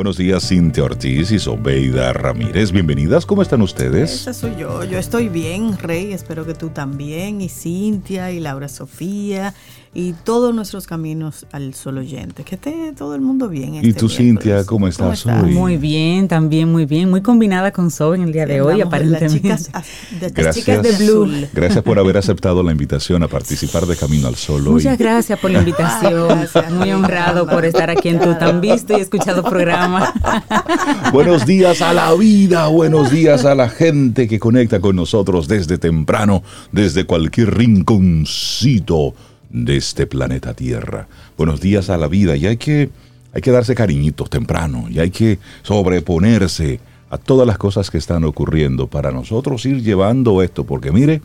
Buenos días, Cintia Ortiz y Sobeida Ramírez. Bienvenidas, ¿cómo están ustedes? Esa soy yo. Yo estoy bien, Rey. Espero que tú también. Y Cintia y Laura Sofía y todos nuestros caminos al sol oyente. Que esté todo el mundo bien. ¿Y este tú, Cintia, cómo estás, hoy? Muy bien, también muy bien. Muy combinada con Zoe en el día de hoy, aparentemente. Las chicas, de, Gracias. chicas de Blue. Gracias por haber aceptado la invitación a participar de Camino al Sol hoy. Muchas gracias por la invitación. Gracias. Muy honrado por estar aquí en tu tan visto y escuchado programa. Buenos días a la vida, buenos días a la gente que conecta con nosotros desde temprano, desde cualquier rinconcito de este planeta Tierra. Buenos días a la vida y hay que, hay que darse cariñitos temprano y hay que sobreponerse a todas las cosas que están ocurriendo para nosotros ir llevando esto, porque mire,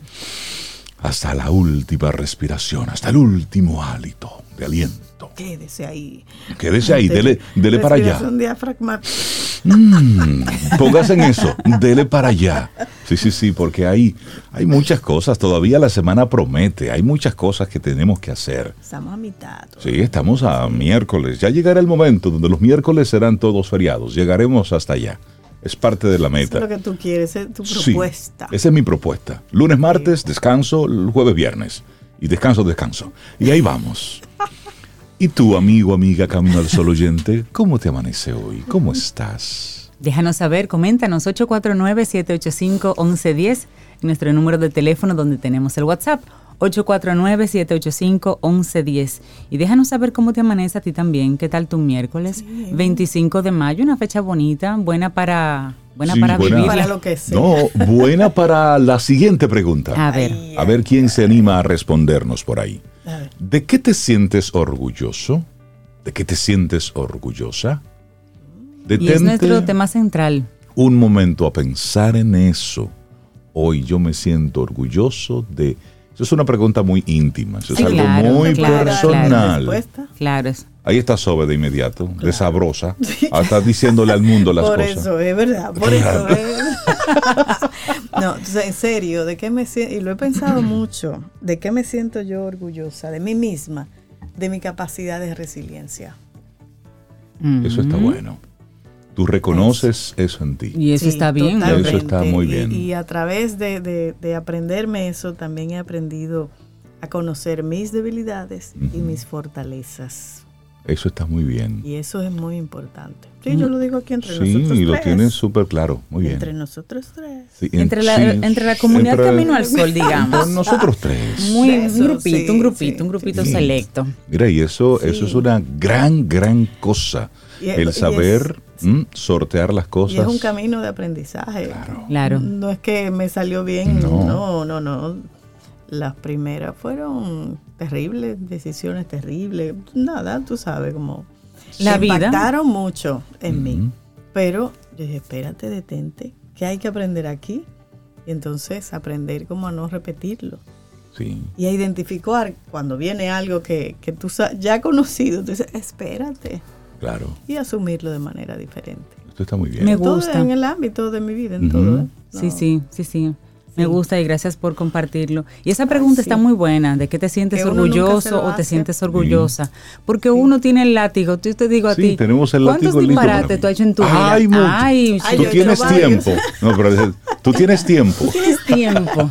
hasta la última respiración, hasta el último hálito de aliento. Quédese ahí. Quédese ahí, dele, dele para allá. Mm, póngase en eso, dele para allá. Sí, sí, sí, porque hay, hay muchas cosas, todavía la semana promete, hay muchas cosas que tenemos que hacer. Estamos a mitad. Sí, estamos a miércoles, ya llegará el momento donde los miércoles serán todos feriados, llegaremos hasta allá. Es parte de la Eso es meta. lo que tú quieres, es tu Sí, propuesta. esa es mi propuesta. Lunes, martes, descanso, jueves, viernes. Y descanso, descanso. Y ahí vamos. Y tú, amigo, amiga, Camino al Sol oyente, ¿cómo te amanece hoy? ¿Cómo estás? Déjanos saber, coméntanos 849-785-1110, nuestro número de teléfono donde tenemos el WhatsApp. 849-785-1110. Y déjanos saber cómo te amanece a ti también. ¿Qué tal tu miércoles? 25 de mayo, una fecha bonita, buena para, buena Sí, para buena. vivir. Para lo que sea. No, buena para la siguiente pregunta. A ver. A ver quién se anima a respondernos por ahí. ¿De qué te sientes orgulloso? ¿De qué te sientes orgullosa? Y es Detente nuestro tema central. un momento a pensar en eso. Hoy yo me siento orgulloso de... Eso es una pregunta muy íntima, eso es Sí, algo claro, muy claro, personal. Respuesta. Claro, es- Ahí está Sobe de inmediato, de sabrosa. Ah, Está diciéndole al mundo las por cosas. eso, es verdad, por eso es. no, o sea, en serio, ¿de qué me siento? Y lo he pensado mucho, ¿de qué me siento yo orgullosa? De mí misma, de mi capacidad de resiliencia. Eso está bueno. Tú reconoces eso en ti. Y eso Sí, está bien. ¿no? Eso está muy Y- bien. Y, a través de, de- de aprenderme eso, también he aprendido a conocer mis debilidades y mis fortalezas. Eso está muy bien. Y eso es muy importante. Sí, yo lo digo aquí entre Sí, nosotros y lo tres. tienes súper claro. Muy bien. Entre nosotros tres. Sí, en- Entre la, sí, entre la comunidad entre- Camino al Sol, digamos. entre nosotros tres. Muy, Eso, un grupito, sí, un grupito, sí, un grupito sí. selecto. Mira, y eso, Sí. eso es una gran, gran cosa. Y el y saber es- mm, sortear las Y cosas. es un camino de aprendizaje. Claro. No es que me salió bien, No. no, no, no. Las primeras fueron terribles, decisiones terribles. Nada, tú sabes, como La vida. impactaron mucho en mí. Pero yo dije, espérate, detente, que hay que aprender aquí. Y entonces aprender como a no repetirlo. Sí. Y a identificar cuando viene algo que, que tú ya has conocido, tú dices, espérate. Claro. Y asumirlo de manera diferente. Esto está muy bien. Me todo- gusta. en el ámbito de mi vida, en todo. ¿eh? Sí, No. sí, sí, sí. Me gusta y gracias por compartirlo. Y esa pregunta sí. está muy buena, de qué te sientes Que orgulloso lo o te sientes orgullosa. Porque uno tiene el látigo, yo te digo a Sí, ti, tenemos el ¿cuántos disparates tú has hecho en tu vida? Ay, mucho. Ay, Ay, tú tienes tiempo. No, pero tú tienes tiempo. tienes tiempo.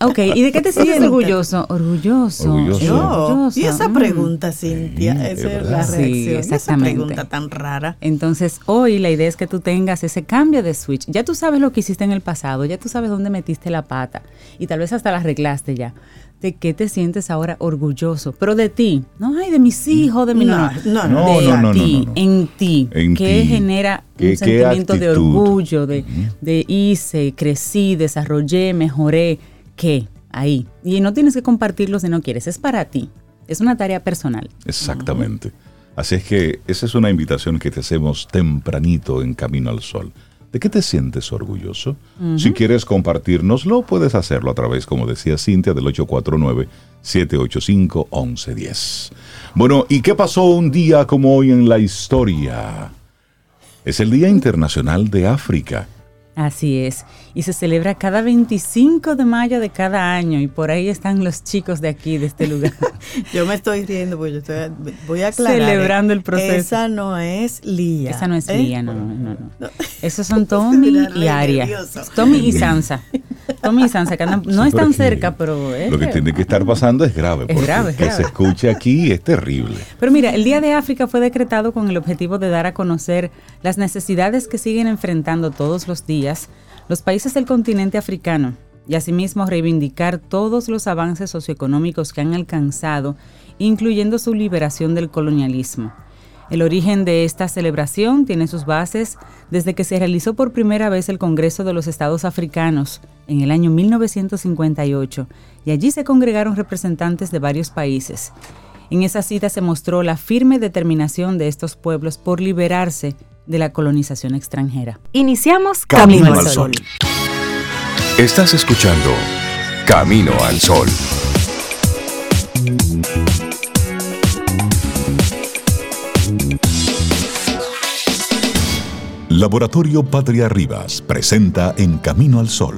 Ok, ¿y de qué te sientes orgulloso? Orgulloso. Orgulloso. Y esa mm. pregunta, Cintia, Sí, esa es la Sí, reacción. esa pregunta tan rara. Entonces, hoy la idea es que tú tengas ese cambio de switch. Ya tú sabes lo que hiciste en el pasado, ya tú sabes dónde metiste la pata y tal vez hasta la arreglaste ya. ¿De qué te sientes ahora orgulloso? Pero de ti, no ay de mis hijos, de mi no, No, no, no, de no, no, ti, no, no. en ti, En que ti. genera ¿Qué- un qué sentimiento de orgullo, de, de hice, crecí, desarrollé, mejoré, ¿qué? Ahí. Y no tienes que compartirlo si no quieres, es para ti. Es una tarea personal. Exactamente. Así es que esa es una invitación que te hacemos tempranito en Camino al Sol. ¿De qué te sientes orgulloso? Si quieres compartirnoslo, puedes hacerlo a través, como decía Cintia, del 849-785-1110. Bueno, ¿y qué pasó un día como hoy en la historia? Es el Día Internacional de África. Así es. Y se celebra cada 25 de mayo de cada año y por ahí están los chicos de aquí, de este lugar. yo me estoy riendo porque yo estoy, voy a aclarar. ¿eh? Celebrando el proceso. Esa no es Lía. Esa no es ¿eh? Lía, no, no, no, Esos son Tommy y Aria. Tommy y Sansa. Tommy y Sansa, que andan, no están cerca, pero... lo que tiene que estar pasando es grave. Es grave, Que se escuche aquí es terrible. Pero mira, el Día de África fue decretado con el objetivo de dar a conocer las necesidades que siguen enfrentando todos los días los países del continente africano y asimismo reivindicar todos los avances socioeconómicos que han alcanzado, incluyendo su liberación del colonialismo. El origen de esta celebración tiene sus bases desde que se realizó por primera vez el Congreso de los Estados Africanos en el año 1958 y allí se congregaron representantes de varios países. En esa cita se mostró la firme determinación de estos pueblos por liberarse de la colonización extranjera. Iniciamos Camino, al Sol. Estás escuchando Camino al Sol. Laboratorio Patria Rivas presenta En Camino al Sol,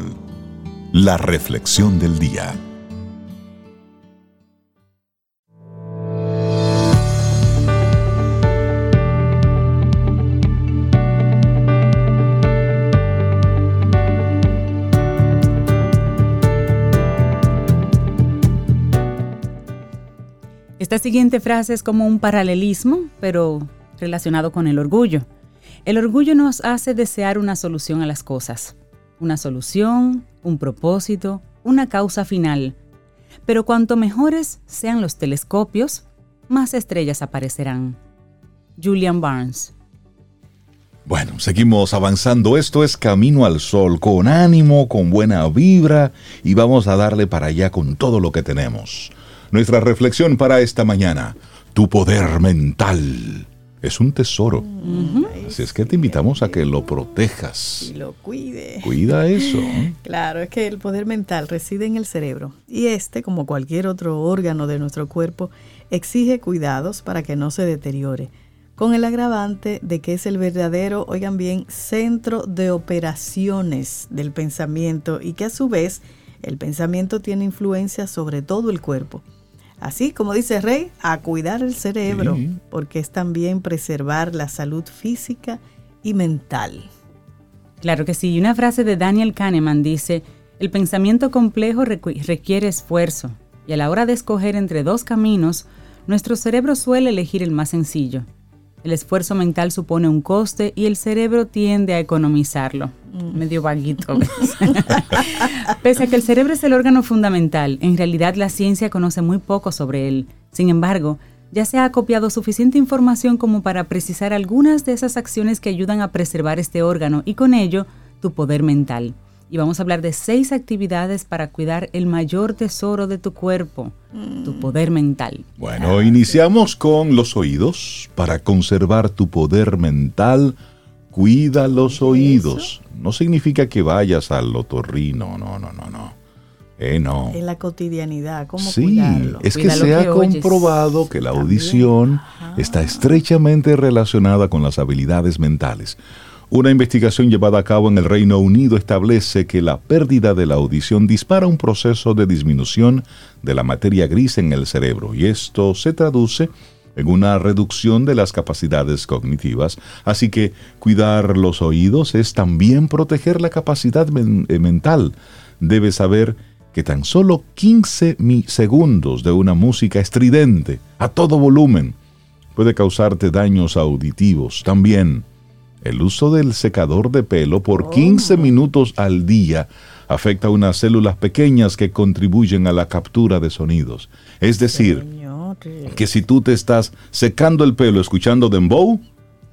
la reflexión del día. Esta siguiente frase es como un paralelismo, pero relacionado con el orgullo. El orgullo nos hace desear una solución a las cosas, una solución, un propósito, una causa final. Pero cuanto mejores sean los telescopios, más estrellas aparecerán. Julian Barnes. Bueno, seguimos avanzando. Esto es Camino al Sol, con ánimo, con buena vibra, y vamos a darle para allá con todo lo que tenemos. Nuestra reflexión para esta mañana, tu poder mental es un tesoro. Así es que te invitamos a que lo protejas. Y lo cuide. Cuida eso. claro, es que el poder mental reside en el cerebro y este, como cualquier otro órgano de nuestro cuerpo, exige cuidados para que no se deteriore, con el agravante de que es el verdadero, oigan bien, centro de operaciones del pensamiento y que a su vez el pensamiento tiene influencia sobre todo el cuerpo. Así como dice Rey, a cuidar el cerebro, porque es también preservar la salud física y mental. Claro que sí. Una frase de Daniel Kahneman dice, el pensamiento complejo requiere esfuerzo y a la hora de escoger entre dos caminos, nuestro cerebro suele elegir el más sencillo. El esfuerzo mental supone un coste y el cerebro tiende a economizarlo. Mm. Medio vaguito. Pese a que el cerebro es el órgano fundamental, en realidad la ciencia conoce muy poco sobre él. Sin embargo, ya se ha copiado suficiente información como para precisar algunas de esas acciones que ayudan a preservar este órgano y con ello tu poder mental y vamos a hablar de seis actividades para cuidar el mayor tesoro de tu cuerpo, tu mm. poder mental. Bueno, iniciamos con los oídos. Para conservar tu poder mental, cuida los oídos. No significa que vayas al otorrino, no, no, no, no. Eh, no. En la cotidianidad, ¿cómo sí, Es que se ha comprobado que la audición está estrechamente relacionada con las habilidades mentales. Una investigación llevada a cabo en el Reino Unido establece que la pérdida de la audición dispara un proceso de disminución de la materia gris en el cerebro y esto se traduce en una reducción de las capacidades cognitivas. Así que cuidar los oídos es también proteger la capacidad eh, mental. Debes saber que tan solo 15 segundos de una música estridente a todo volumen puede causarte daños auditivos. También el uso del secador de pelo por 15 minutos al día afecta a unas células pequeñas que contribuyen a la captura de sonidos. Es decir, que si tú te estás secando el pelo escuchando dembow,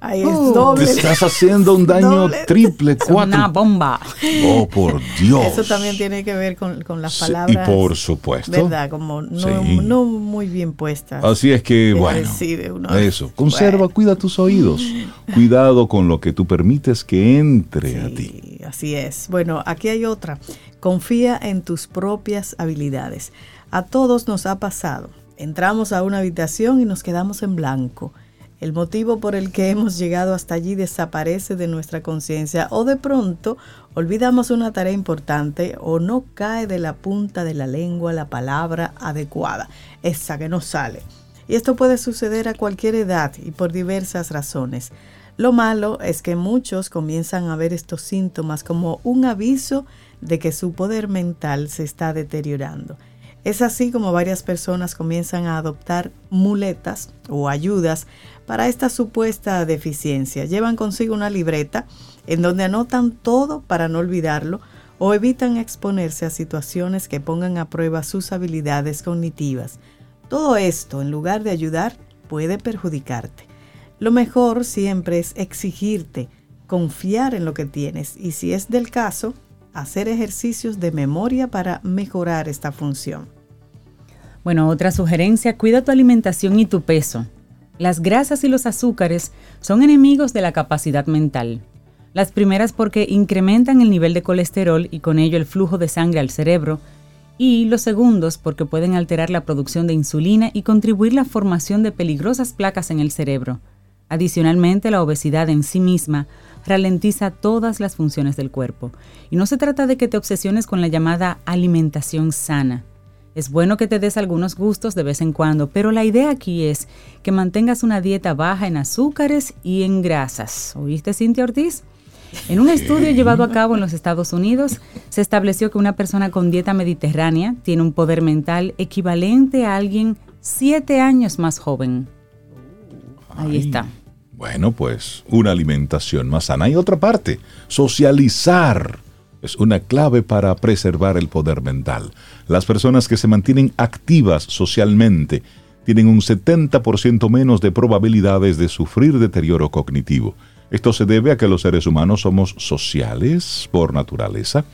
Ahí es doble. Te estás haciendo un daño triple, cuatro. Una bomba. Oh, por Dios. Eso también tiene que ver con, las palabras. y por supuesto. ¿Verdad? Como no, muy bien puestas. Así es que, bueno. eso. Conserva, cuida tus oídos. Cuidado con lo que tú permites que entre a ti. Así es. Bueno, aquí hay otra. Confía en tus propias habilidades. A todos nos ha pasado. Entramos a una habitación y nos quedamos en blanco el motivo por el que hemos llegado hasta allí desaparece de nuestra conciencia o de pronto olvidamos una tarea importante o no cae de la punta de la lengua la palabra adecuada, esa que no sale. Y esto puede suceder a cualquier edad y por diversas razones. Lo malo es que muchos comienzan a ver estos síntomas como un aviso de que su poder mental se está deteriorando. Es así como varias personas comienzan a adoptar muletas o ayudas para esta supuesta deficiencia. Llevan consigo una libreta en donde anotan todo para no olvidarlo o evitan exponerse a situaciones que pongan a prueba sus habilidades cognitivas. Todo esto, en lugar de ayudar, puede perjudicarte. Lo mejor siempre es exigirte, confiar en lo que tienes y si es del caso, hacer ejercicios de memoria para mejorar esta función. Bueno, otra sugerencia, cuida tu alimentación y tu peso. Las grasas y los azúcares son enemigos de la capacidad mental. Las primeras porque incrementan el nivel de colesterol y con ello el flujo de sangre al cerebro, y los segundos porque pueden alterar la producción de insulina y contribuir la formación de peligrosas placas en el cerebro. Adicionalmente, la obesidad en sí misma ralentiza todas las funciones del cuerpo. Y no se trata de que te obsesiones con la llamada alimentación sana. Es bueno que te des algunos gustos de vez en cuando, pero la idea aquí es que mantengas una dieta baja en azúcares y en grasas. ¿Oíste, Cintia Ortiz? En un estudio llevado a cabo en los Estados Unidos, se estableció que una persona con dieta mediterránea tiene un poder mental equivalente a alguien siete años más joven. Ahí está. Bueno, pues una alimentación más sana. Y otra parte, socializar es una clave para preservar el poder mental. Las personas que se mantienen activas socialmente tienen un 70% menos de probabilidades de sufrir deterioro cognitivo. Esto se debe a que los seres humanos somos sociales por naturaleza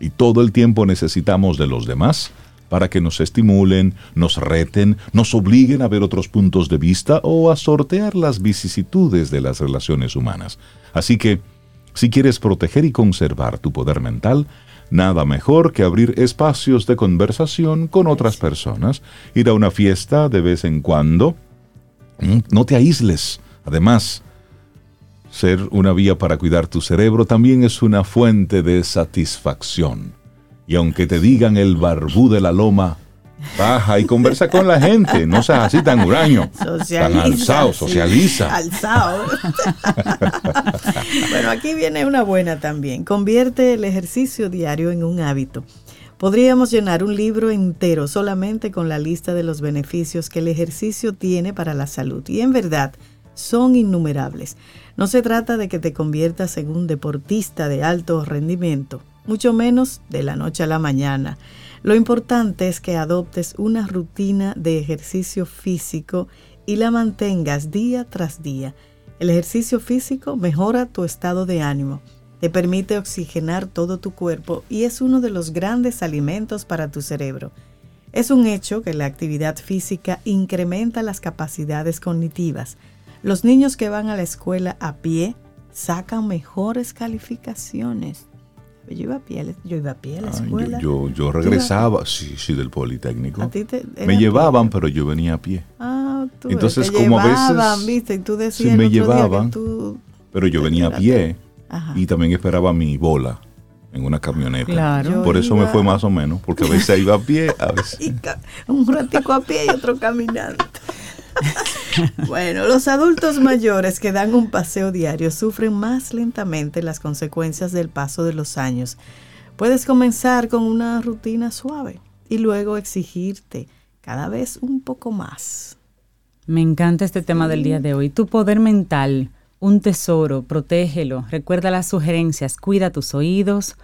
y todo el tiempo necesitamos de los demás para que nos estimulen, nos reten, nos obliguen a ver otros puntos de vista o a sortear las vicisitudes de las relaciones humanas. Así que, si quieres proteger y conservar tu poder mental, nada mejor que abrir espacios de conversación con otras personas, ir a una fiesta de vez en cuando. Mm, no te aísles. Además, ser una vía para cuidar tu cerebro también es una fuente de satisfacción. Y aunque te digan el barbú de la loma, baja y conversa con la gente, no seas así tan huraño, tan alzado, socializa. Alzado. bueno, aquí viene una buena también. Convierte el ejercicio diario en un hábito. Podríamos llenar un libro entero solamente con la lista de los beneficios que el ejercicio tiene para la salud. Y en verdad, son innumerables. No se trata de que te conviertas en un deportista de alto rendimiento mucho menos de la noche a la mañana. Lo importante es que adoptes una rutina de ejercicio físico y la mantengas día tras día. El ejercicio físico mejora tu estado de ánimo, te permite oxigenar todo tu cuerpo y es uno de los grandes alimentos para tu cerebro. Es un hecho que la actividad física incrementa las capacidades cognitivas. Los niños que van a la escuela a pie sacan mejores calificaciones. Yo iba a pie, yo iba a pie a la escuela. Yo, yo, regresaba, sí, sí, del Politécnico. me llevaban, pero yo venía a pie. Ah, tú Entonces, como a veces. ¿viste? Y tú decías sí, me llevaban, pero yo venía a pie y también esperaba mi bola en una camioneta. Claro. Por eso me fue más o menos, porque a veces iba a pie, a veces. un ratico a pie y otro caminando. bueno, los adultos mayores que dan un paseo diario sufren más lentamente las consecuencias del paso de los años. Puedes comenzar con una rutina suave y luego exigirte cada vez un poco más. Me encanta este tema del día de hoy. Tu poder mental, un tesoro, protégelo. Recuerda las sugerencias, cuida tus oídos,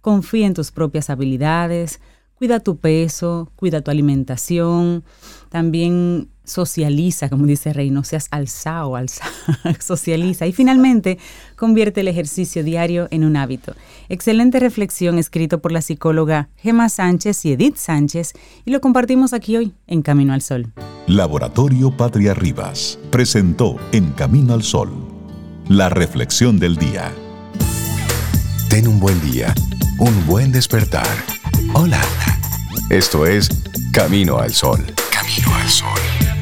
confía en tus propias habilidades, cuida tu peso, cuida tu alimentación, también socializa, como dice Rey, no seas alzado, alza, socializa. Y finalmente, convierte el ejercicio diario en un hábito. Excelente reflexión escrito por la psicóloga Gemma Sánchez y Edith Sánchez y lo compartimos aquí hoy en Camino al Sol. Laboratorio Patria Rivas presentó En Camino al Sol la reflexión del día. Ten un buen día, un buen despertar. Hola. Esto es Camino al Sol. Camino al Sol.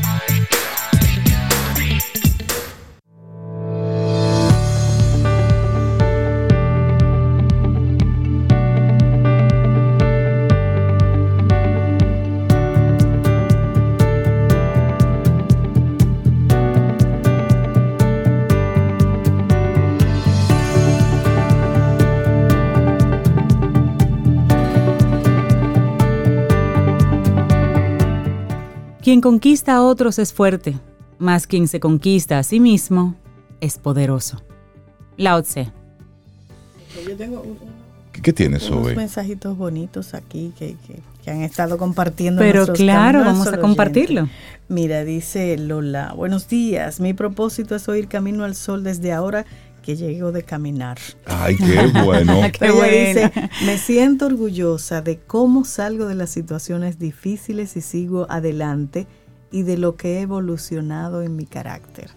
Quien conquista a otros es fuerte, mas quien se conquista a sí mismo es poderoso. Lao Tse. Yo tengo un- ¿Qué, qué tienes unos hoy? mensajitos bonitos aquí que, que- que han estado compartiendo. Pero claro, vamos a compartirlo. oyentes. Mira, dice Lola, buenos días. Mi propósito es oír Camino al Sol desde ahora que llego de caminar. Ay, qué bueno. Qué Ella buena. dice, me siento orgullosa de cómo salgo de las situaciones difíciles y sigo adelante y de lo que he evolucionado en mi carácter.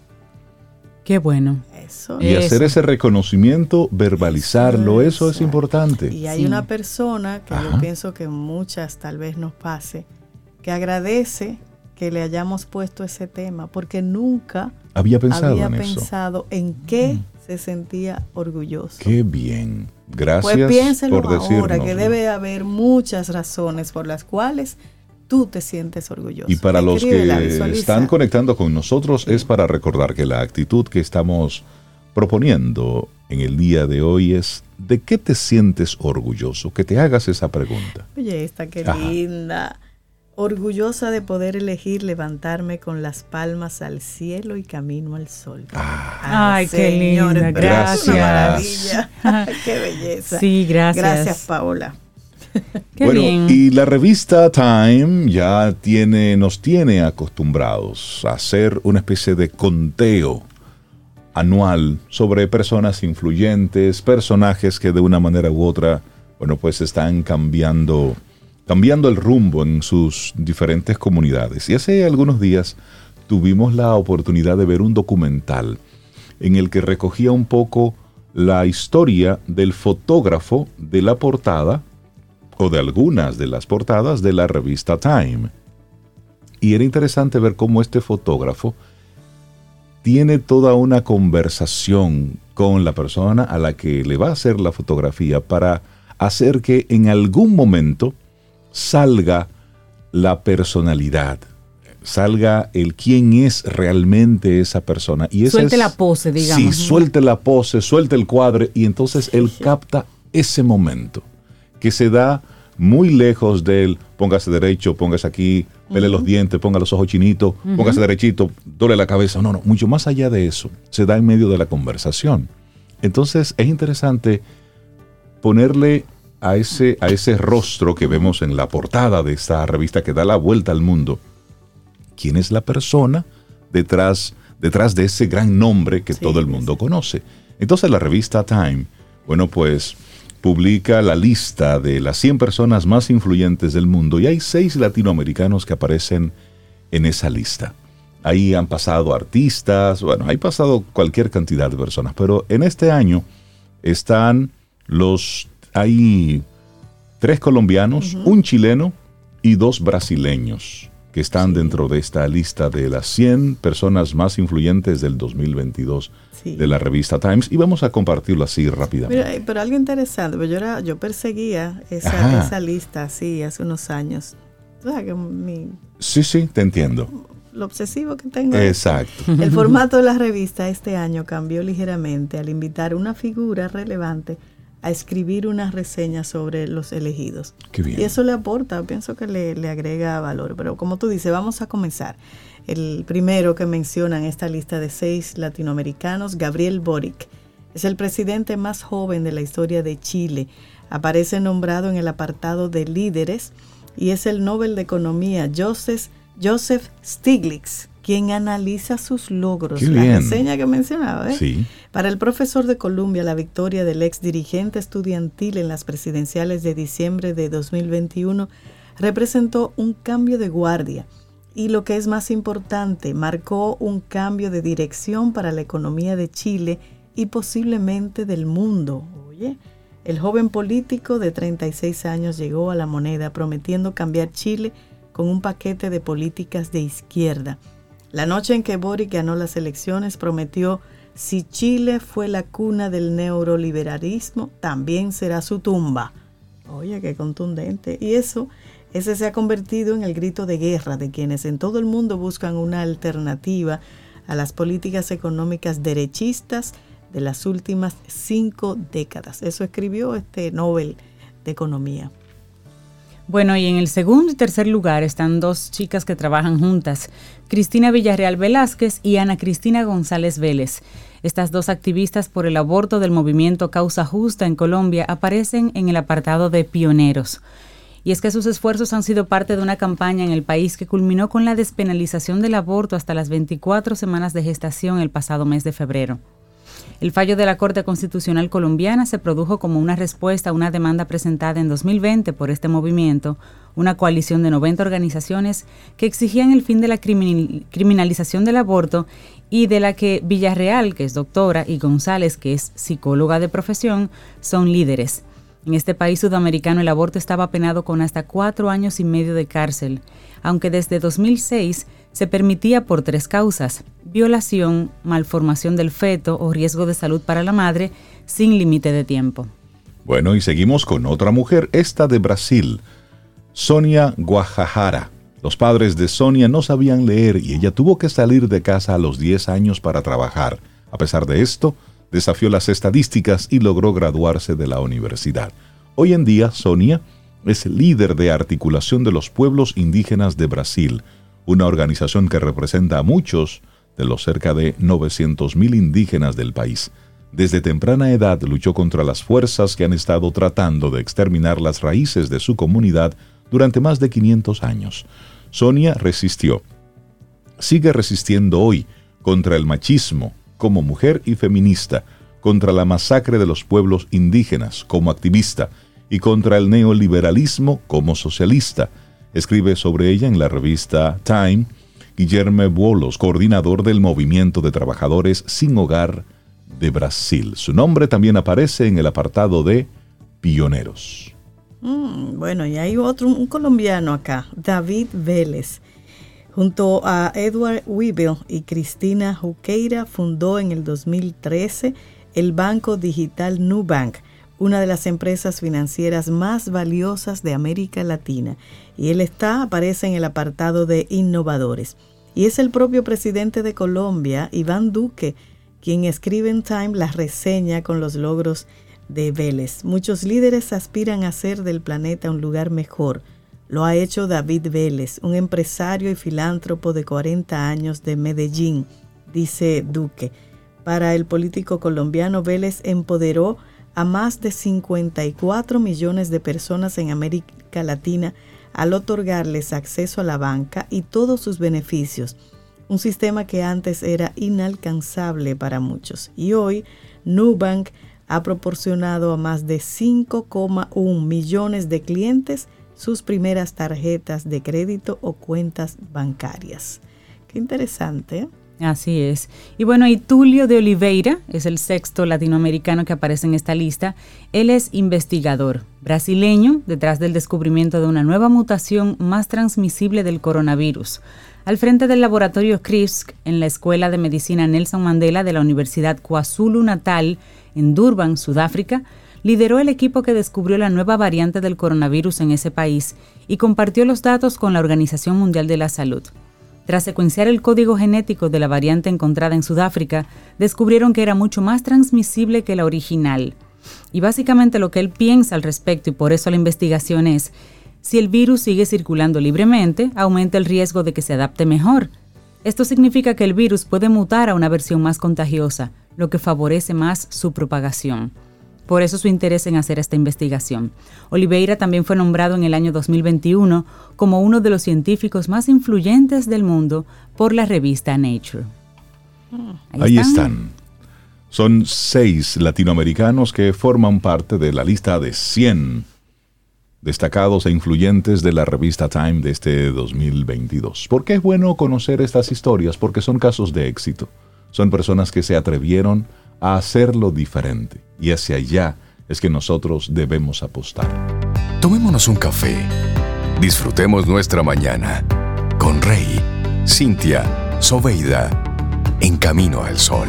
Qué bueno. Eso. Y hacer Eso. ese reconocimiento, verbalizarlo, eso, es importante. Y hay Sí. una persona que Ajá. yo pienso que muchas tal vez nos pase, que agradece que le hayamos puesto ese tema, porque nunca Había pensado había en eso. pensado en qué se sentía orgulloso. Qué bien. Gracias pues piénselo por decirnos. ahora, que debe haber muchas razones por las cuales tú te sientes orgulloso. Y para los que están conectando con nosotros es para recordar que la actitud que estamos proponiendo en el día de hoy es ¿de qué te sientes orgulloso? Que te hagas esa pregunta. Oye, esta qué Ajá. linda. Orgullosa de poder elegir levantarme con las palmas al cielo y camino al sol. Ah, Ay, qué linda, una gracias. maravilla. qué belleza. Sí, gracias. Gracias, Paola. Qué bueno, bien. y la revista Time ya tiene, nos tiene acostumbrados a hacer una especie de conteo anual sobre personas influyentes, personajes que de una manera u otra, bueno, pues están cambiando, cambiando el rumbo en sus diferentes comunidades. Y hace algunos días tuvimos la oportunidad de ver un documental en el que recogía un poco la historia del fotógrafo de la portada o de algunas de las portadas de la revista Time. Y era interesante ver cómo este fotógrafo tiene toda una conversación con la persona a la que le va a hacer la fotografía para hacer que en algún momento salga la personalidad, salga el quién es realmente esa persona. Y Suelte es- la pose, digamos. Sí, suelte la pose, suelte el cuadre y entonces él capta ese momento que se da muy lejos del póngase derecho, póngase aquí, pele los dientes, ponga los ojos chinitos, póngase derechito, doble la cabeza. No, no, mucho más allá de eso, se da en medio de la conversación. Entonces es interesante ponerle a ese, a ese rostro que vemos en la portada de esta revista que da la vuelta al mundo, quién es la persona detrás, detrás de ese gran nombre que Sí, todo el mundo conoce. Entonces la revista Time, bueno, pues publica la lista de las 100 personas más influyentes del mundo y hay seis latinoamericanos que aparecen en esa lista. Ahí han pasado artistas, bueno, hay pasado cualquier cantidad de personas, pero en este año están los, hay tres colombianos, un chileno y dos brasileños que están dentro de esta lista de las 100 personas más influyentes del 2022 Sí. de la revista Times y vamos a compartirlo así rápidamente. Eh, pero algo interesante, pues yo, era, yo perseguía esa, lista así hace unos años. O sea, que mi, Sí, sí, te entiendo. lo obsesivo que tengo. Exacto. El formato de la revista este año cambió ligeramente al invitar una figura relevante a escribir una reseña sobre los elegidos. Qué bien. Y eso le aporta, pienso que le, le agrega valor. Pero como tú dices, vamos a comenzar. El primero que menciona en esta lista de seis latinoamericanos, Gabriel Boric, es el presidente más joven de la historia de Chile. Aparece nombrado en el apartado de líderes y es el Nobel de Economía Joseph, Joseph Stiglitz, quien analiza sus logros. Qué La bien. reseña que mencionaba, ¿eh? Sí. Para el profesor de Columbia, la victoria del ex dirigente estudiantil en las presidenciales de diciembre de 2021 representó un cambio de guardia y lo que es más importante, marcó un cambio de dirección para la economía de Chile y posiblemente del mundo. Oye, el joven político de 36 años llegó a la moneda prometiendo cambiar Chile con un paquete de políticas de izquierda. La noche en que Boric ganó las elecciones prometió si Chile fue la cuna del neoliberalismo, también será su tumba. Oye, qué contundente. Y eso, ese se ha convertido en el grito de guerra de quienes en todo el mundo buscan una alternativa a las políticas económicas derechistas de las últimas cinco décadas. Eso escribió este Nobel de Economía. Bueno, y en el segundo y tercer lugar están dos chicas que trabajan juntas, Cristina Villarreal Velázquez y Ana Cristina González Vélez. Estas dos activistas por el aborto del movimiento Causa Justa en Colombia aparecen en el apartado de pioneros. Y es que sus esfuerzos han sido parte de una campaña en el país que culminó con la despenalización del aborto hasta las 24 semanas de gestación el pasado mes de febrero. El fallo de la Corte Constitucional colombiana se produjo como una respuesta a una demanda presentada en 2020 por este movimiento, una coalición de 90 organizaciones que exigían el fin de la criminalización del aborto y de la que Villarreal, que es doctora, y González, que es psicóloga de profesión, son líderes. En este país sudamericano el aborto estaba penado con hasta cuatro años y medio de cárcel, aunque desde 2006 se permitía por tres causas, violación, malformación del feto o riesgo de salud para la madre, sin límite de tiempo. Bueno, y seguimos con otra mujer, esta de Brasil, Sonia Guajajara. Los padres de Sonia no sabían leer y ella tuvo que salir de casa a los 10 años para trabajar. A pesar de esto, desafió las estadísticas y logró graduarse de la universidad. Hoy en día, Sonia es líder de articulación de los pueblos indígenas de Brasil, una organización que representa a muchos de los cerca de 900.000 indígenas del país. Desde temprana edad luchó contra las fuerzas que han estado tratando de exterminar las raíces de su comunidad durante más de 500 años. Sonia resistió. Sigue resistiendo hoy contra el machismo como mujer y feminista, contra la masacre de los pueblos indígenas como activista y contra el neoliberalismo como socialista Escribe sobre ella en la revista Time Guillermo Bolos, coordinador del Movimiento de Trabajadores Sin Hogar de Brasil. Su nombre también aparece en el apartado de Pioneros. Mm, bueno, y hay otro, un colombiano acá, David Vélez. Junto a Edward Weibel y Cristina Juqueira fundó en el 2013 el banco digital Nubank, una de las empresas financieras más valiosas de América Latina y él está, aparece en el apartado de innovadores. Y es el propio presidente de Colombia, Iván Duque, quien escribe en Time la reseña con los logros de Vélez. Muchos líderes aspiran a hacer del planeta un lugar mejor. Lo ha hecho David Vélez, un empresario y filántropo de 40 años de Medellín, dice Duque. Para el político colombiano, Vélez empoderó a más de 54 millones de personas en América Latina al otorgarles acceso a la banca y todos sus beneficios, un sistema que antes era inalcanzable para muchos. Y hoy, Nubank ha proporcionado a más de 5,1 millones de clientes sus primeras tarjetas de crédito o cuentas bancarias. Qué interesante. ¿eh? Así es. Y bueno, y de Oliveira es el sexto latinoamericano que aparece en esta lista. Él es investigador brasileño detrás del descubrimiento de una nueva mutación más transmisible del coronavirus. Al frente del laboratorio CRISP en la Escuela de Medicina Nelson Mandela de la Universidad KwaZulu Natal en Durban, Sudáfrica, lideró el equipo que descubrió la nueva variante del coronavirus en ese país y compartió los datos con la Organización Mundial de la Salud. Tras secuenciar el código genético de la variante encontrada en Sudáfrica, descubrieron que era mucho más transmisible que la original. Y básicamente lo que él piensa al respecto, y por eso la investigación es, si el virus sigue circulando libremente, aumenta el riesgo de que se adapte mejor. Esto significa que el virus puede mutar a una versión más contagiosa, lo que favorece más su propagación. Por eso su interés en hacer esta investigación. Oliveira también fue nombrado en el año 2021 como uno de los científicos más influyentes del mundo por la revista Nature. Ahí, están. Son seis latinoamericanos que forman parte de la lista de 100 destacados e influyentes de la revista Time de este 2022. ¿Por qué es bueno conocer estas historias? Porque son casos de éxito. Son personas que se atrevieron a hacerlo diferente. Y hacia allá es que nosotros debemos apostar. Tomémonos un café. Disfrutemos nuestra mañana con Rey, Cintia, Soveida, en camino al sol.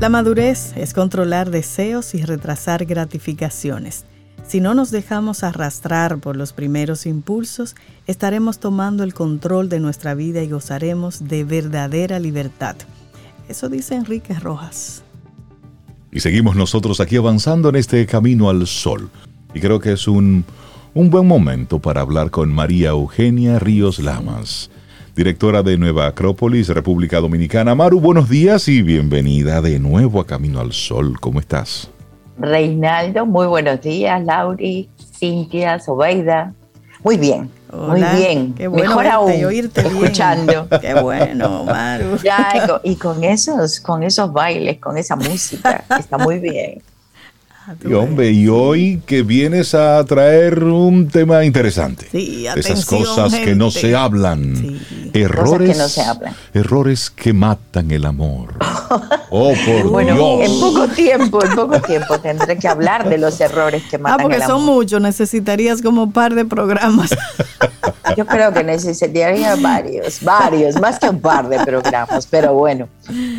La madurez es controlar deseos y retrasar gratificaciones. Si no nos dejamos arrastrar por los primeros impulsos, estaremos tomando el control de nuestra vida y gozaremos de verdadera libertad. Eso dice Enrique Rojas. Y seguimos nosotros aquí avanzando en este camino al sol. Y creo que es un, un buen momento para hablar con María Eugenia Ríos Lamas, directora de Nueva Acrópolis, República Dominicana. Maru, buenos días y bienvenida de nuevo a Camino al Sol. ¿Cómo estás? Reinaldo, muy buenos días, Lauri, Cintia, Sobeida. Muy bien, muy bien. Qué bueno Mejor aún, oírte bien. escuchando. Qué bueno, Maru. Ya, y con esos, con esos bailes, con esa música, está muy bien. Ah, Y hombre, y hoy que vienes a traer un tema interesante. Sí, Esas atención, cosas que no se hablan. Sí. Errores Cosas que no se hablan. Errores que matan el amor. Oh, por Bueno, Dios. en poco tiempo, en poco tiempo tendré que hablar de los errores que Ah, matan porque el son amor. muchos, necesitarías como un par de programas. Yo creo que necesitaría varios, varios, más que un par de programas, pero bueno,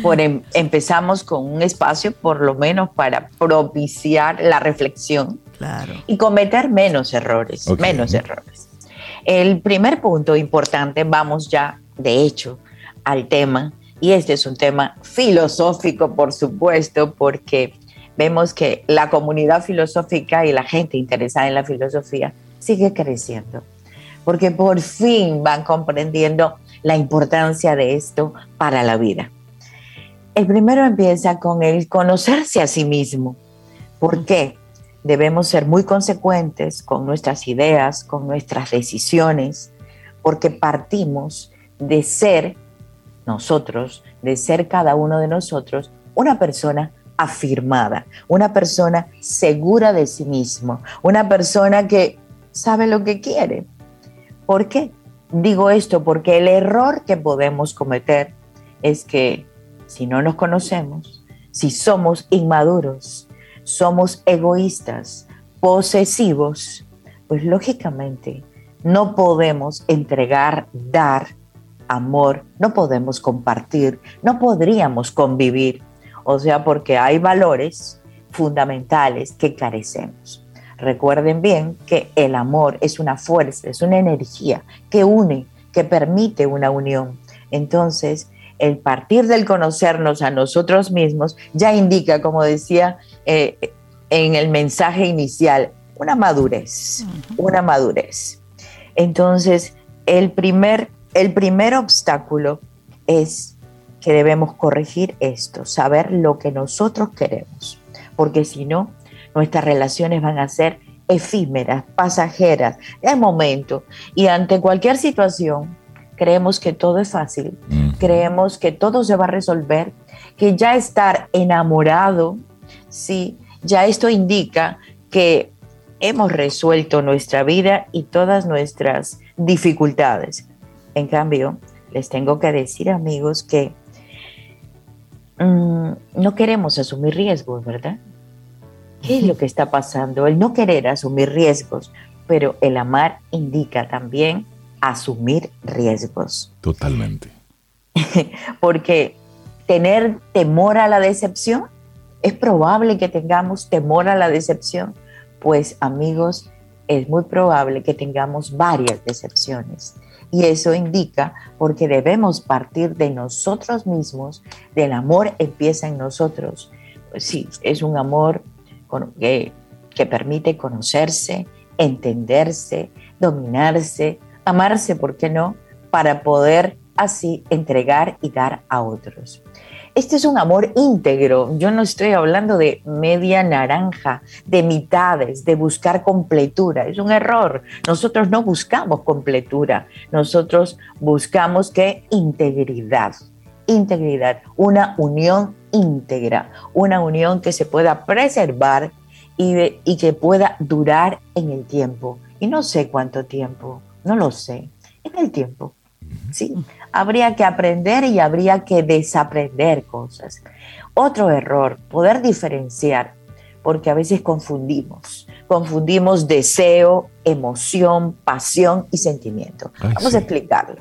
por em- empezamos con un espacio por lo menos para propiciar la reflexión Claro. y cometer menos errores, menos errores. El primer punto importante, vamos ya de hecho al tema, y este es un tema filosófico, por supuesto, porque vemos que la comunidad filosófica y la gente interesada en la filosofía sigue creciendo, porque por fin van comprendiendo la importancia de esto para la vida. El primero empieza con el conocerse a sí mismo. ¿Por qué? Debemos ser muy consecuentes con nuestras ideas, con nuestras decisiones, porque partimos de ser nosotros, de ser cada uno de nosotros una persona afirmada, una persona segura de sí mismo, una persona que sabe lo que quiere. ¿Por qué? Digo esto porque el error que podemos cometer es que si no nos conocemos, si somos inmaduros, somos egoístas, posesivos, pues lógicamente no podemos entregar, dar amor, no podemos compartir, no podríamos convivir. O sea, porque hay valores fundamentales que carecemos. Recuerden bien que el amor es una fuerza, es una energía que une, que permite una unión. Entonces, el partir del conocernos a nosotros mismos ya indica, como decía eh, en el mensaje inicial, una madurez, una madurez. Entonces, el primer, el primer obstáculo es que debemos corregir esto, saber lo que nosotros queremos, porque si no, nuestras relaciones van a ser efímeras, pasajeras, de momento, y ante cualquier situación creemos que todo es fácil, Mm. creemos que todo se va a resolver, que ya estar enamorado, sí, ya esto indica que hemos resuelto nuestra vida y todas nuestras dificultades. En cambio, les tengo que decir, amigos, que mm, no queremos asumir riesgos, ¿verdad? ¿Qué es lo que está pasando? El no querer asumir riesgos, pero el amar indica también asumir riesgos Totalmente. porque tener temor a la decepción, es probable que tengamos temor a la decepción, pues amigos, es muy probable que tengamos varias decepciones. Y eso indica porque debemos partir de nosotros mismos, del amor empieza en nosotros. Pues sí, es un amor que, permite conocerse, entenderse, dominarse, amarse, ¿por qué no? Para poder así entregar y dar a otros. Este es un amor íntegro. Yo no estoy hablando de media naranja, de mitades, de buscar completura. Es un error. Nosotros no buscamos completura. Nosotros buscamos que integridad. Integridad, una unión íntegra, una unión que se pueda preservar y, de- y que pueda durar en el tiempo. Y no sé cuánto tiempo, no lo sé, en el tiempo. Sí, habría que aprender y habría que desaprender cosas. Otro error, poder diferenciar, porque a veces confundimos. Confundimos deseo, emoción, pasión y sentimiento. Ay, Vamos sí. a explicarlo.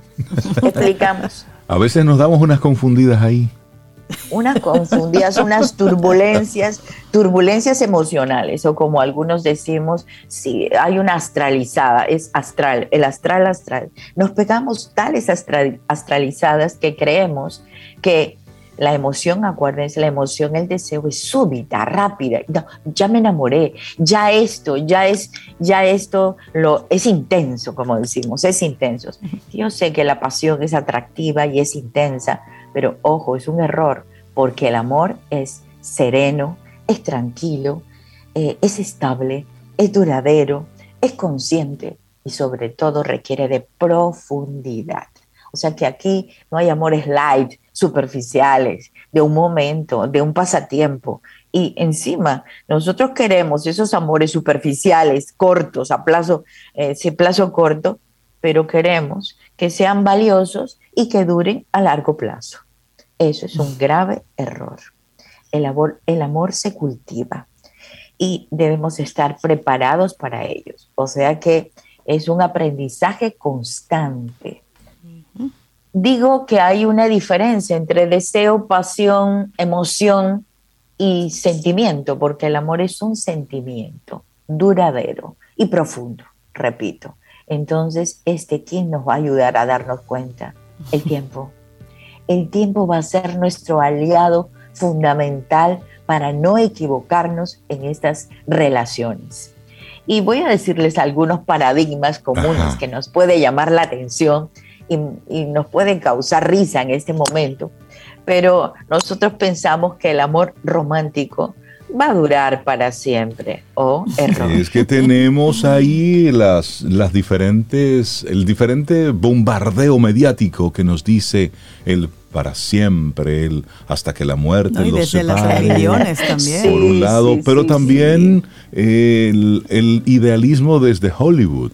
Explicamos. A veces nos damos unas confundidas ahí. unas confundidas, unas turbulencias, turbulencias emocionales, o como algunos decimos, sí, hay una astralizada, es astral, el astral astral. Nos pegamos tales astral- astralizadas que creemos que la emoción, acuérdense, la emoción, el deseo es súbita, rápida. ya me enamoré, ya esto, ya es, ya esto lo, es intenso, como decimos, es intenso. Yo sé que la pasión es atractiva y es intensa, pero ojo, es un error, porque el amor es sereno, es tranquilo, eh, es estable, es duradero, es consciente y sobre todo requiere de profundidad. O sea que aquí no hay amores light, superficiales, de un momento, de un pasatiempo. Y encima, nosotros queremos esos amores superficiales, cortos, a plazo, eh, ese plazo corto, pero queremos que sean valiosos y que duren a largo plazo. Eso es un grave error. El amor, el amor se cultiva y debemos estar preparados para ellos. O sea que es un aprendizaje constante digo que hay una diferencia entre deseo, pasión, emoción y sentimiento, porque el amor es un sentimiento duradero y profundo, repito. Entonces, este, ¿quién nos va a ayudar a darnos cuenta? El tiempo. El tiempo va a ser nuestro aliado fundamental para no equivocarnos en estas relaciones. Y voy a decirles algunos paradigmas comunes que nos puede llamar la atención y, nos pueden causar risa en este momento, pero nosotros pensamos que el amor romántico va a durar para siempre o error. Es que tenemos ahí las, las diferentes, el diferente bombardeo mediático que nos dice el para siempre, el hasta que la muerte y los separe. las religiones también. Por un lado, pero también el, el, idealismo desde Hollywood.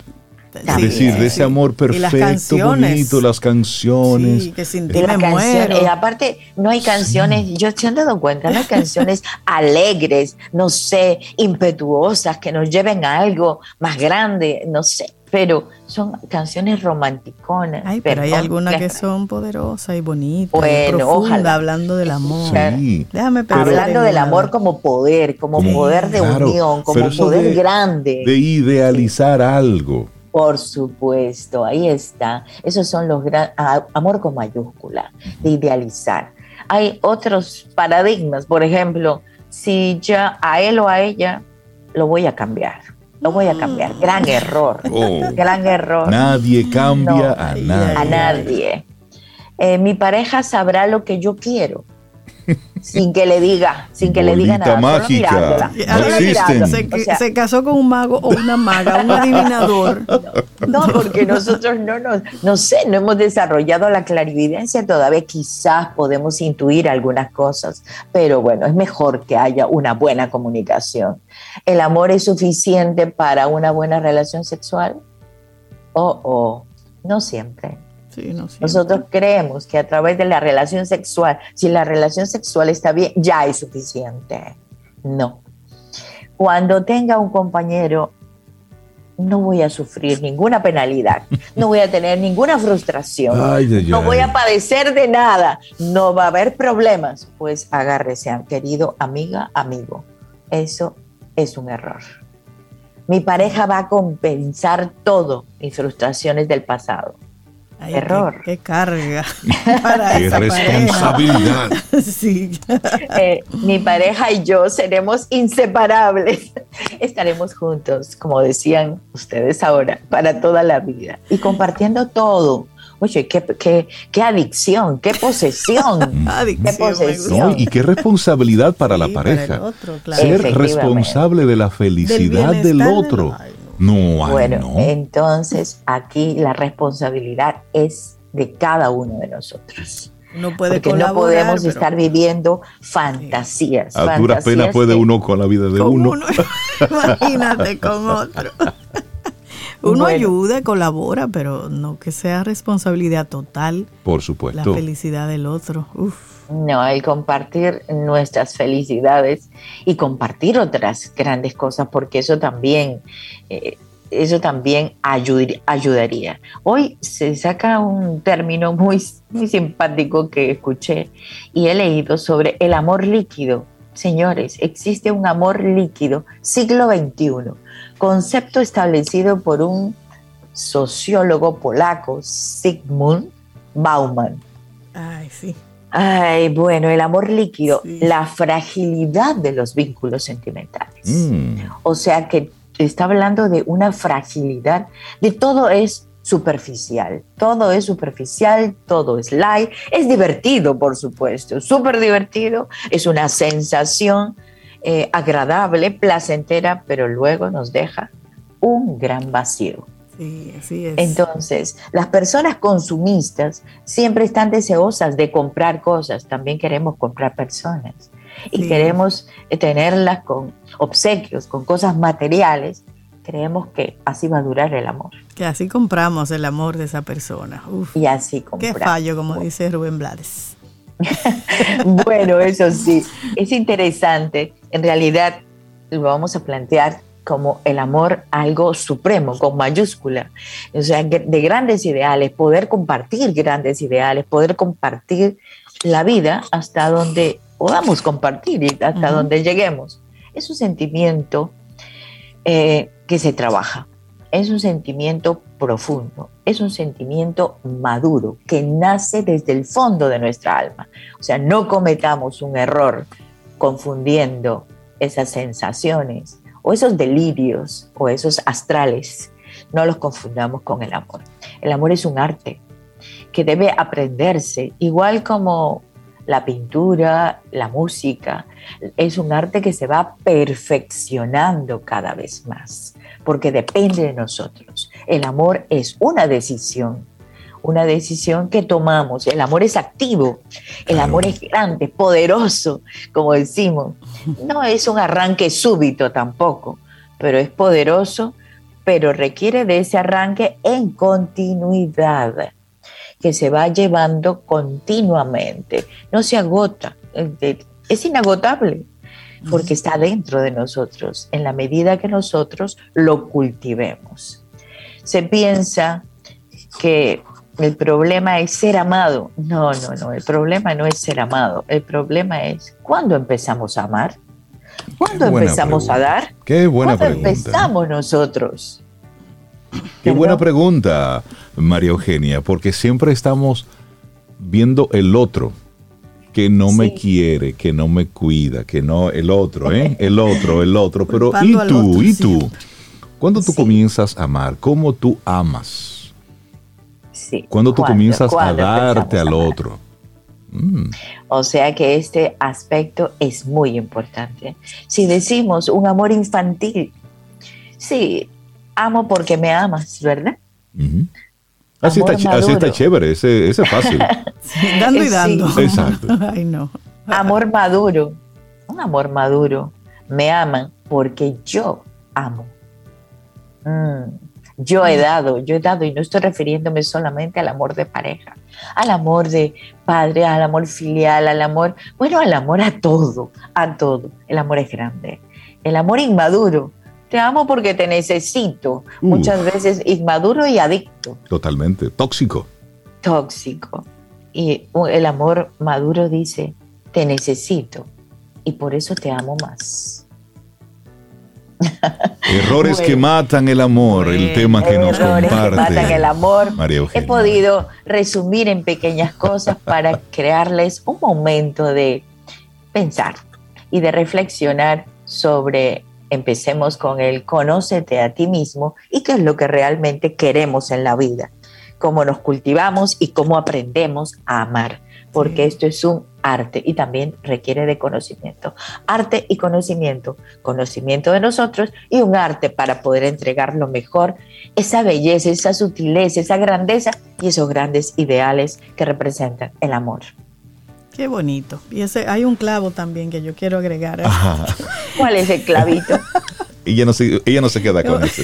Es decir, de ese amor perfecto, bonito, las canciones. Sí, que sin ti me muero. Y aparte, no hay canciones, yo se han dado cuenta, no hay canciones alegres, no sé, impetuosas, que nos lleven a algo más grande, no sé pero son canciones romanticonas. Ay, pero hay algunas que son poderosas y bonitas, bueno, profundas, hablando del amor. Sí, Déjame Hablando del amor como poder, como poder de unión, como poder grande. De idealizar algo. Por supuesto, ahí está. Esos son los grandes, amor con mayúscula, de idealizar. Hay otros paradigmas, por ejemplo, si ya a él o a ella lo voy a cambiar. Lo voy a cambiar. Mm. Gran error. Oh. Gran error. Nadie cambia a nadie. A nadie. Eh, mi pareja sabrá lo que yo quiero sin que le diga, sin que le diga nada. mágica. se, casó con un mago o una maga, un adivinador. No, porque nosotros no nos, no sé, no hemos desarrollado la clarividencia todavía. Quizás podemos intuir algunas cosas, pero bueno, es mejor que haya una buena comunicación. ¿El amor es suficiente para una buena relación sexual? Oh, oh, no siempre. Nosotros creemos que a través de la relación sexual, si la relación sexual está bien, ya es suficiente. No. Cuando tenga un compañero, no voy a sufrir ninguna penalidad, no voy a tener ninguna frustración, no voy a padecer de nada, no va a haber problemas. Pues agárrese, querido amiga, amigo. Eso es un error. Mi pareja va a compensar todo mis frustraciones del pasado Error. Qué, carga. qué responsabilidad. sí. Eh, mi pareja y yo seremos inseparables. Estaremos juntos, como decían ustedes ahora, para toda la vida. Y compartiendo todo. Oye, qué, qué, qué adicción, qué posesión. qué posesión. y qué responsabilidad para la pareja. Ser responsable de la felicidad del, otro. No, bueno, entonces aquí la responsabilidad es de cada uno de nosotros. No puede Porque no podemos estar viviendo fantasías. A dura pena puede uno con la vida de uno. Imagínate con otro. Uno ayuda, colabora, pero no que sea responsabilidad total. Por supuesto. La felicidad del otro. Uf. No, el compartir nuestras felicidades y compartir otras grandes cosas, porque eso también, eh, eso también ayudaría. Hoy se saca un término muy, muy simpático que escuché y he leído sobre el amor líquido. Señores, existe un amor líquido, siglo XXI, concepto establecido por un sociólogo polaco, Sigmund Bauman. Ay, sí Ay, bueno, el amor líquido, la fragilidad de los vínculos sentimentales. Mm. O sea que está hablando de una fragilidad, de todo es superficial, todo es superficial, todo es light, es divertido, por supuesto, súper divertido, es una sensación eh, agradable, placentera, pero luego nos deja un gran vacío. Sí, así es. Entonces, las personas consumistas siempre están deseosas de comprar cosas, también queremos comprar personas y Sí. queremos eh, tenerlas con obsequios, con cosas materiales. Creemos que así va a durar el amor Que así compramos el amor de esa persona. Uf, y así qué compramos. fallo, como dice Rubén Blades. Bueno, eso sí, es interesante. En realidad lo vamos a plantear como el amor algo supremo, con mayúscula. O sea, de grandes ideales, poder compartir grandes ideales, poder compartir la vida hasta donde podamos compartir y hasta donde lleguemos. Es un sentimiento eh, que se trabaja, es un sentimiento profundo, es un sentimiento maduro que nace desde el fondo de nuestra alma. O sea, no cometamos un error confundiendo esas sensaciones o esos delirios o esos astrales. No los confundamos con el amor. El amor es un arte que debe aprenderse, igual como la pintura, la música. Es un arte que se va perfeccionando cada vez más, porque depende de nosotros. El amor es una decisión, una decisión que tomamos. El amor es activo, el Claro. amor es grande, poderoso, como decimos. No es un arranque súbito tampoco, pero es poderoso, pero requiere de ese arranque en continuidad, que se va llevando continuamente. No se agota, es inagotable, porque está dentro de nosotros, en la medida que nosotros lo cultivemos. Se piensa que el problema es ser amado. No, no, no, el problema no es ser amado. El problema es cuándo empezamos a amar, cuándo empezamos a dar, Qué buena cuándo pregunta. empezamos nosotros. Qué buena pregunta, María Eugenia, porque siempre estamos viendo el otro que no me quiere, que no me cuida, que no el otro, ¿eh? El otro, el otro. Pero ¿y Culpando tú? otro ¿Y tú? siempre. ¿Cuándo tú Sí. comienzas a amar? ¿Cómo tú amas? Sí. ¿Cuándo tú ¿Cuándo? comienzas a ¿Cuándo darte al otro? Mm, O sea que este aspecto es muy importante. Si decimos un amor infantil, sí, amo porque me amas, ¿verdad? ujú. Así, está, así chévere, ese, ese es fácil. Sí, dando y Sí. dando. Exacto. Ay, no. Amor maduro, un amor maduro. Me aman porque yo amo. Mm, Yo he dado, yo he dado, y no estoy refiriéndome solamente al amor de pareja, al amor de padre, al amor filial, al amor, bueno, al amor a todo, a todo. El amor es grande. El amor inmaduro. Te amo porque te necesito. Uh. Muchas veces inmaduro y adicto. Totalmente. Tóxico. tóxico. Y el amor maduro dice, te necesito y por eso te amo más. Errores que matan el amor, el tema que nos Errores que comparte. matan el amor. María He podido resumir en pequeñas cosas para crearles un momento de pensar y de reflexionar sobre, empecemos con el conócete a ti mismo y qué es lo que realmente queremos en la vida, cómo nos cultivamos y cómo aprendemos a amar, porque Sí. esto es un arte y también requiere de conocimiento. Arte y conocimiento, conocimiento de nosotros y un arte para poder entregar lo mejor, esa belleza, esa sutileza, esa grandeza y esos grandes ideales que representan el amor. Qué bonito. Y ese, hay un clavo también que yo quiero agregar. ¿eh? Ajá. ¿Cuál es el clavito? Ella no se, ella no se queda con eso.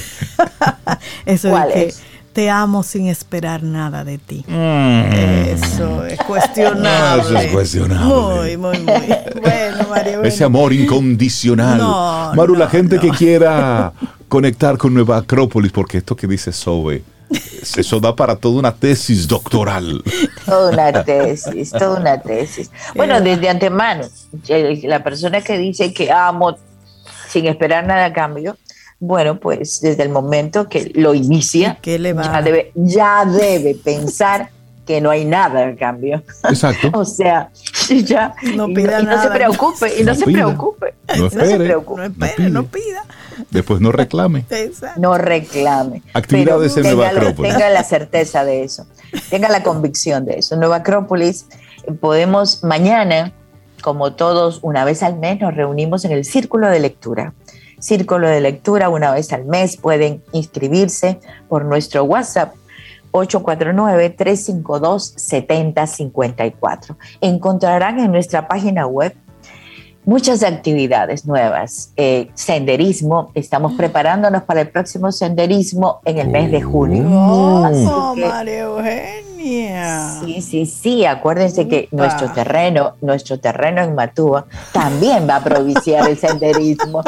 Eso ¿Cuál que es? Te amo sin esperar nada de ti. Mm. Eso es cuestionable. Eso es cuestionable. Muy, muy, muy. Bueno, María. Ese bueno. amor incondicional. No, Maru, la gente no. que quiera conectar con Nueva Acrópolis, porque esto que dice Sobe, eso da para toda una tesis doctoral. Toda una tesis, toda una tesis. Bueno, desde antemano, el- la persona que dice que amo sin esperar nada a cambio, bueno, pues desde el momento que lo inicia, ¿Qué le va? ya debe, ya debe pensar que no hay nada a cambio. Exacto. o sea, ya. No y pida y no nada. se preocupe, y no, No se pida. preocupe. No se espere. preocupe. No No espere, no pida. Después no reclame. Exacto. No reclame. Actividades Pero en Nueva tenga la- Acrópolis. Tenga la certeza de eso. Tenga la convicción de eso. En Nueva Acrópolis eh, podemos mañana, como todos, una vez al mes nos reunimos en el círculo de lectura. Círculo de lectura una vez al mes pueden inscribirse por nuestro WhatsApp 849-352-7054. Encontrarán en nuestra página web muchas actividades nuevas. Eh, senderismo, estamos preparándonos para el próximo senderismo en el mes de junio. Oh. Oh, Así que- María Eugenia. Sí, sí, sí. Acuérdense que nuestro terreno, nuestro terreno en Matúa también va a propiciar el senderismo.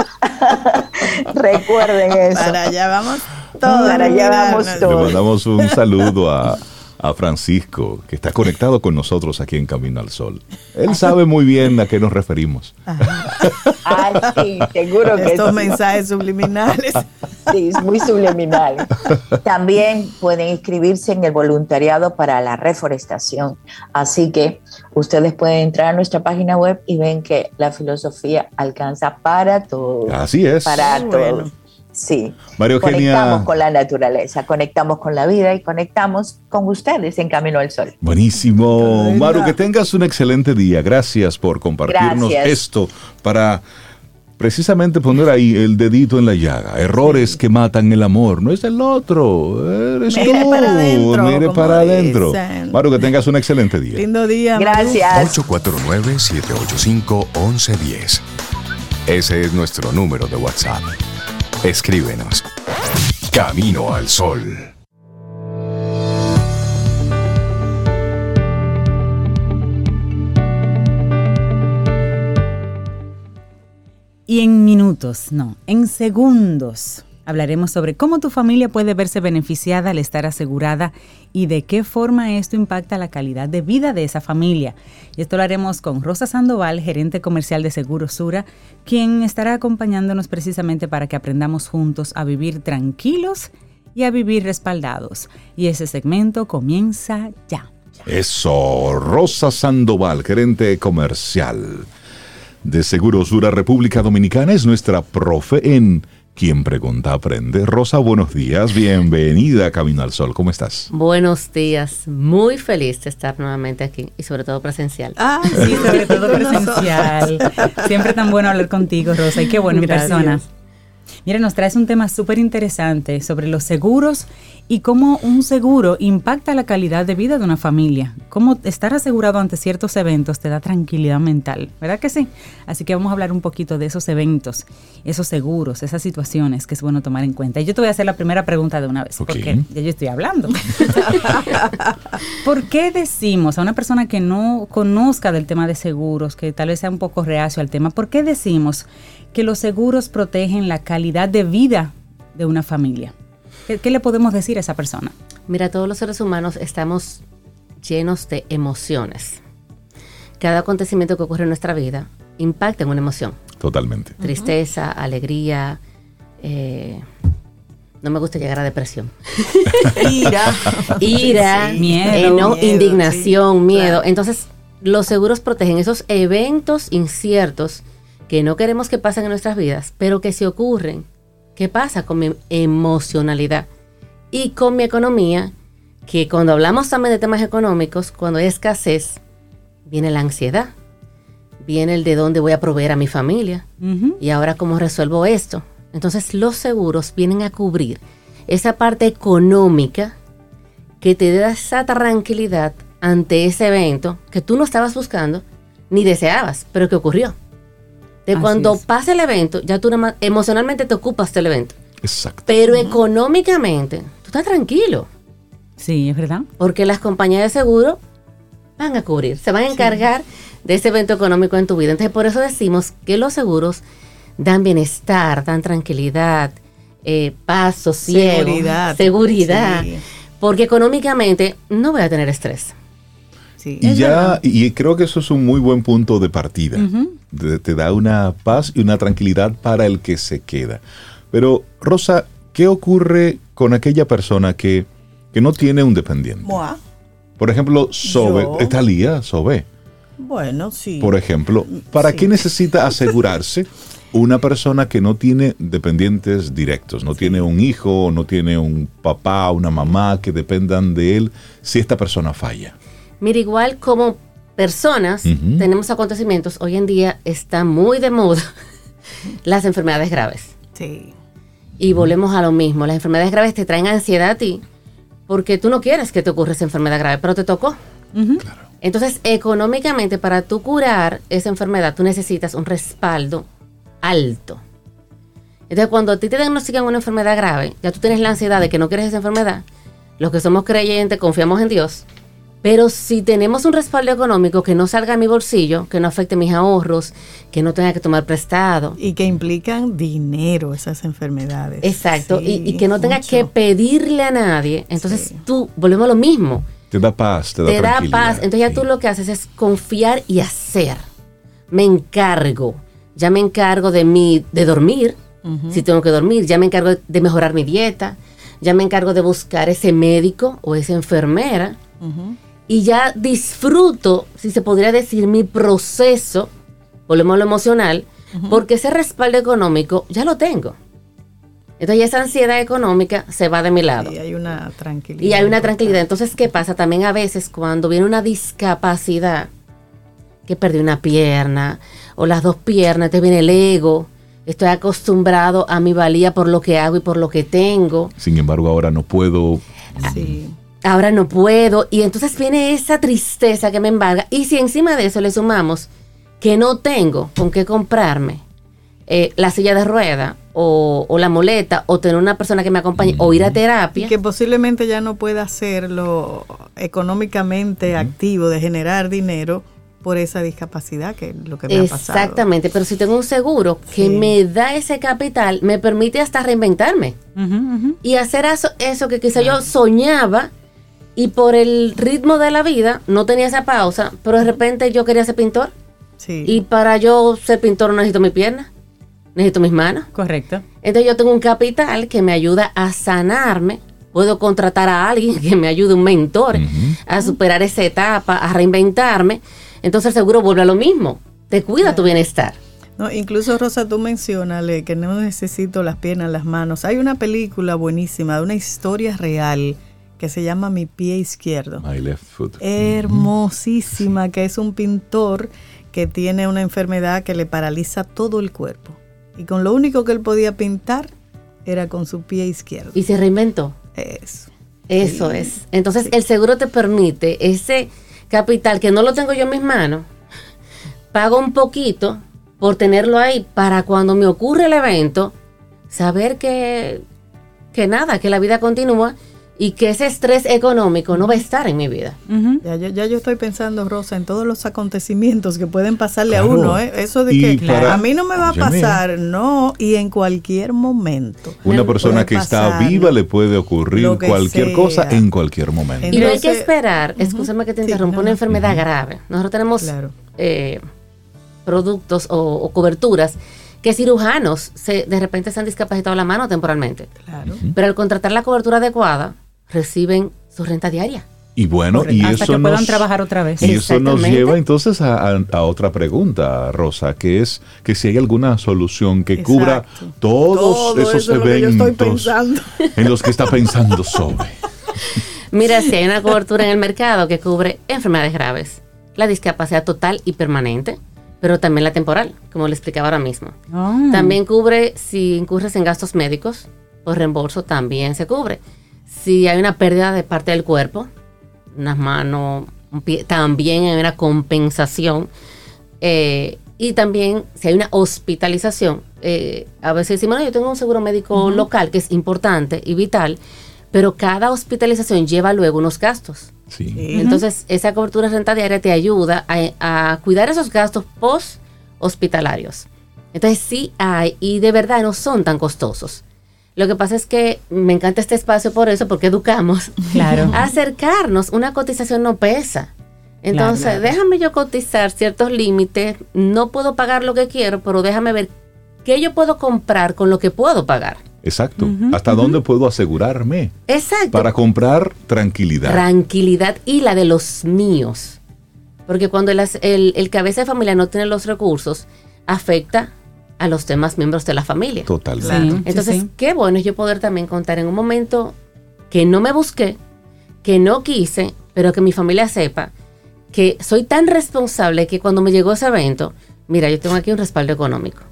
Recuerden eso. Para allá vamos todos. Para allá vamos todos. Le mandamos un saludo a, a Francisco, que está conectado con nosotros aquí en Camino al Sol. Él sabe muy bien a qué nos referimos. Ah, sí, seguro que Estos sí. mensajes subliminales. Sí, es muy subliminal. También pueden inscribirse en el voluntariado para la reforestación. Así que ustedes pueden entrar a nuestra página web y ven que la filosofía alcanza para todos. Así es. Para todos. bueno. Sí. María Eugenia. Conectamos con la naturaleza, conectamos con la vida y conectamos con ustedes en Camino al Sol. Buenísimo. Maru, que tengas un excelente día. Gracias por compartirnos Gracias. esto para precisamente poner ahí el dedito en la llaga. Errores que matan el amor. No es el otro. Eres Mire tú. para adentro, Mire para adentro. Maru, que tengas un excelente día. Lindo día. Maru. Gracias. 849-785-1110. Ese es nuestro número de WhatsApp. Escríbenos. Camino al Sol. Y en minutos, no, en segundos, hablaremos sobre cómo tu familia puede verse beneficiada al estar asegurada y de qué forma esto impacta la calidad de vida de esa familia. Y esto lo haremos con Rosa Sandoval, gerente comercial de Seguros Sura, quien estará acompañándonos precisamente para que aprendamos juntos a vivir tranquilos y a vivir respaldados. Y ese segmento comienza ya. Eso, Rosa Sandoval, gerente comercial de Seguros Sura República Dominicana, es nuestra profe en Quien Pregunta Aprende. Rosa, buenos días, bienvenida a Camino al Sol, ¿cómo estás? Buenos días, muy feliz de estar nuevamente aquí y sobre todo presencial. Ah, Sí, sobre todo presencial. Siempre tan bueno hablar contigo, Rosa, y qué bueno en persona. Mira, nos traes un tema súper interesante sobre los seguros y cómo un seguro impacta la calidad de vida de una familia. Cómo estar asegurado ante ciertos eventos te da tranquilidad mental, ¿verdad que sí? Así que vamos a hablar un poquito de esos eventos, esos seguros, esas situaciones que es bueno tomar en cuenta. Y yo te voy a hacer la primera pregunta de una vez, porque ya yo estoy hablando. ¿Por qué decimos a una persona que no conozca del tema de seguros, que tal vez sea un poco reacio al tema, ¿por qué decimos que los seguros protegen la calidad de vida de una familia? ¿Qué, qué le podemos decir a esa persona? Mira, todos los seres humanos estamos llenos de emociones. Cada acontecimiento que ocurre en nuestra vida impacta en una emoción. Totalmente. Tristeza, alegría. eh, no me gusta llegar a depresión. Ira. Ira, Sí. Miedo. eh, no, Miedo, indignación, sí, miedo. claro. Entonces, los seguros protegen esos eventos inciertos que no queremos que pasen en nuestras vidas, pero que si ocurren, ¿qué pasa con mi emocionalidad? Y con mi economía, que cuando hablamos también de temas económicos, cuando hay escasez, viene la ansiedad, viene el de dónde voy a proveer a mi familia, y ahora cómo resuelvo esto. Entonces los seguros vienen a cubrir esa parte económica que te da esa tranquilidad ante ese evento que tú no estabas buscando ni deseabas, pero que ocurrió. De Así cuando es. pasa el evento, ya tú emocionalmente te ocupas del evento, Exacto. pero económicamente tú estás tranquilo, Sí, es verdad. porque las compañías de seguro van a cubrir, se van a encargar de ese evento económico en tu vida. Entonces, por eso decimos que los seguros dan bienestar, dan tranquilidad, eh, paz, sosiego, Seguridad. seguridad, Sí. porque económicamente no voy a tener estrés. Sí. Y ya, verdad. y creo que eso es un muy buen punto de partida. Te- te da una paz y una tranquilidad para el que se queda. Pero, Rosa, ¿qué ocurre con aquella persona que, que no tiene un dependiente? Por ejemplo, Sobe, Yo. Lía, Sobe. Bueno, sí. Por ejemplo, ¿para Sí. qué necesita asegurarse una persona que no tiene dependientes directos? No tiene un hijo, no tiene un papá, una mamá que dependan de él si esta persona falla. Mira, igual como personas tenemos acontecimientos, hoy en día está muy de moda las enfermedades graves. Sí. Y volvemos a lo mismo, las enfermedades graves te traen ansiedad a ti porque tú no quieres que te ocurra esa enfermedad grave, pero te tocó. Entonces, económicamente, para tú curar esa enfermedad, tú necesitas un respaldo alto. Entonces, cuando a ti te diagnostican una enfermedad grave, ya tú tienes la ansiedad de que no quieres esa enfermedad. Los que somos creyentes confiamos en Dios. Pero si tenemos un respaldo económico que no salga a mi bolsillo, que no afecte mis ahorros, que no tenga que tomar prestado, Y que implican dinero esas enfermedades. exacto, y, Sí, y que no tenga mucho. que pedirle a nadie, entonces Sí. tú, volvemos a lo mismo, Te da paz, te da te da paz. Entonces ya Sí. tú lo que haces es confiar y hacer. Me encargo. Ya me encargo de mi, de dormir, si tengo que dormir. Ya me encargo de mejorar mi dieta. Ya me encargo de buscar ese médico o esa enfermera. Ujú. Y ya disfruto, si se podría decir, mi proceso, volvemos a lo emocional, porque ese respaldo económico ya lo tengo. Entonces ya esa ansiedad económica se va de mi lado. Y hay una tranquilidad. Y hay una importante. tranquilidad. Entonces, ¿qué pasa? También a veces cuando viene una discapacidad, que perdí una pierna o las dos piernas, te viene el ego. Estoy acostumbrado a mi valía por lo que hago y por lo que tengo. Sin embargo, ahora no puedo. Sí. Ahora no puedo. Y entonces viene esa tristeza que me embarga. Y si encima de eso le sumamos que no tengo con qué comprarme eh, la silla de rueda o, o la muleta o tener una persona que me acompañe o ir a Y terapia. que posiblemente ya no pueda hacerlo económicamente activo de generar dinero por esa discapacidad que es lo que me ha pasado. Exactamente, pero si tengo un seguro que Sí. me da ese capital, me permite hasta reinventarme y hacer eso, eso que quizá yo soñaba y por el ritmo de la vida no tenía esa pausa, pero de repente yo quería ser pintor Sí. y para yo ser pintor no necesito mi pierna, necesito mis manos. Correcto. Entonces yo tengo un capital que me ayuda a sanarme. Puedo contratar a alguien que me ayude, un mentor, a superar esa etapa, a reinventarme. Entonces el seguro vuelve a lo mismo. Te cuida tu bienestar. No, incluso Rosa, tú mencionale que no necesito las piernas, las manos. Hay una película buenísima de una historia real que se llama Mi pie izquierdo. My left foot. Hermosísima, que es un pintor que tiene una enfermedad que le paraliza todo el cuerpo. Y con lo único que él podía pintar era con su pie izquierdo. Y se reinventó. Eso. Eso es. Entonces el seguro te permite ese capital que no lo tengo yo en mis manos, pago un poquito por tenerlo ahí para cuando me ocurre el evento, saber que, que nada, que la vida continúa y que ese estrés económico no va a estar en mi vida. Ya yo, ya yo estoy pensando, Rosa, en todos los acontecimientos que pueden pasarle Claro. a uno. ¿eh? Eso de Y que para- a mí no me va a pasar, no, y en cualquier momento. Una persona que está viva le puede ocurrir cualquier sea. cosa en cualquier momento. Y no hay que esperar, escúchame que te Sí, interrumpa, no, una enfermedad grave. Nosotros tenemos Claro. eh, productos o, o coberturas que cirujanos se, de repente se han discapacitado la mano temporalmente. Claro. Pero al contratar la cobertura adecuada, reciben su renta diaria. Y bueno, y Hasta eso que puedan nos, trabajar otra vez. y eso nos lleva entonces a, a- a otra pregunta, Rosa, que es que si hay alguna solución que Exacto. cubra todos Todo esos eso es lo que yo eventos estoy pensando. en los que está pensando sobre. Mira, si hay una cobertura en el mercado que cubre enfermedades graves, la discapacidad total y permanente, pero también la temporal, como le explicaba ahora mismo. Ah. También cubre si incurres en gastos médicos por reembolso, también se cubre. Si hay una pérdida de parte del cuerpo, unas manos, un pie, también hay una compensación. Eh, y también si hay una hospitalización, eh, a veces decimos, no, yo tengo un seguro médico local que es importante y vital, pero cada hospitalización lleva luego unos gastos. Sí. Entonces, esa cobertura de renta diaria te ayuda a, a cuidar esos gastos post hospitalarios. Entonces, sí hay, y de verdad no son tan costosos. Lo que pasa es que me encanta este espacio por eso, porque educamos. Claro. Acercarnos, una cotización no pesa. Entonces, Claro. déjame yo cotizar ciertos límites. No puedo pagar lo que quiero, pero déjame ver qué yo puedo comprar con lo que puedo pagar. Exacto. ¿Hasta dónde puedo asegurarme? Exacto. Para comprar tranquilidad. Tranquilidad y la de los míos. Porque cuando el, el, el cabeza de familia no tiene los recursos, afecta a los demás miembros de la familia. Totalmente. Sí, Entonces, sí, qué bueno es yo poder también contar en un momento que no me busqué, que no quise, pero que mi familia sepa que soy tan responsable que cuando me llegó ese evento, mira, yo tengo aquí un respaldo económico.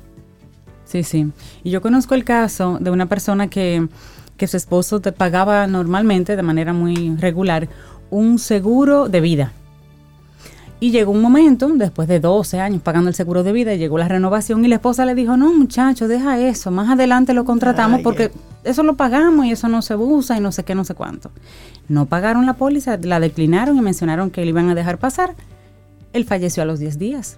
Sí, sí. Y yo conozco el caso de una persona que, que su esposo te pagaba normalmente, de manera muy regular, un seguro de vida. Y llegó un momento, después de 12 años pagando el seguro de vida, llegó la renovación y la esposa le dijo, no muchacho, deja eso, más adelante lo contratamos Ay, porque eso lo pagamos y eso no se usa y no sé qué, no sé cuánto. No pagaron la póliza, la declinaron y mencionaron que le iban a dejar pasar. Él falleció a los 10 días.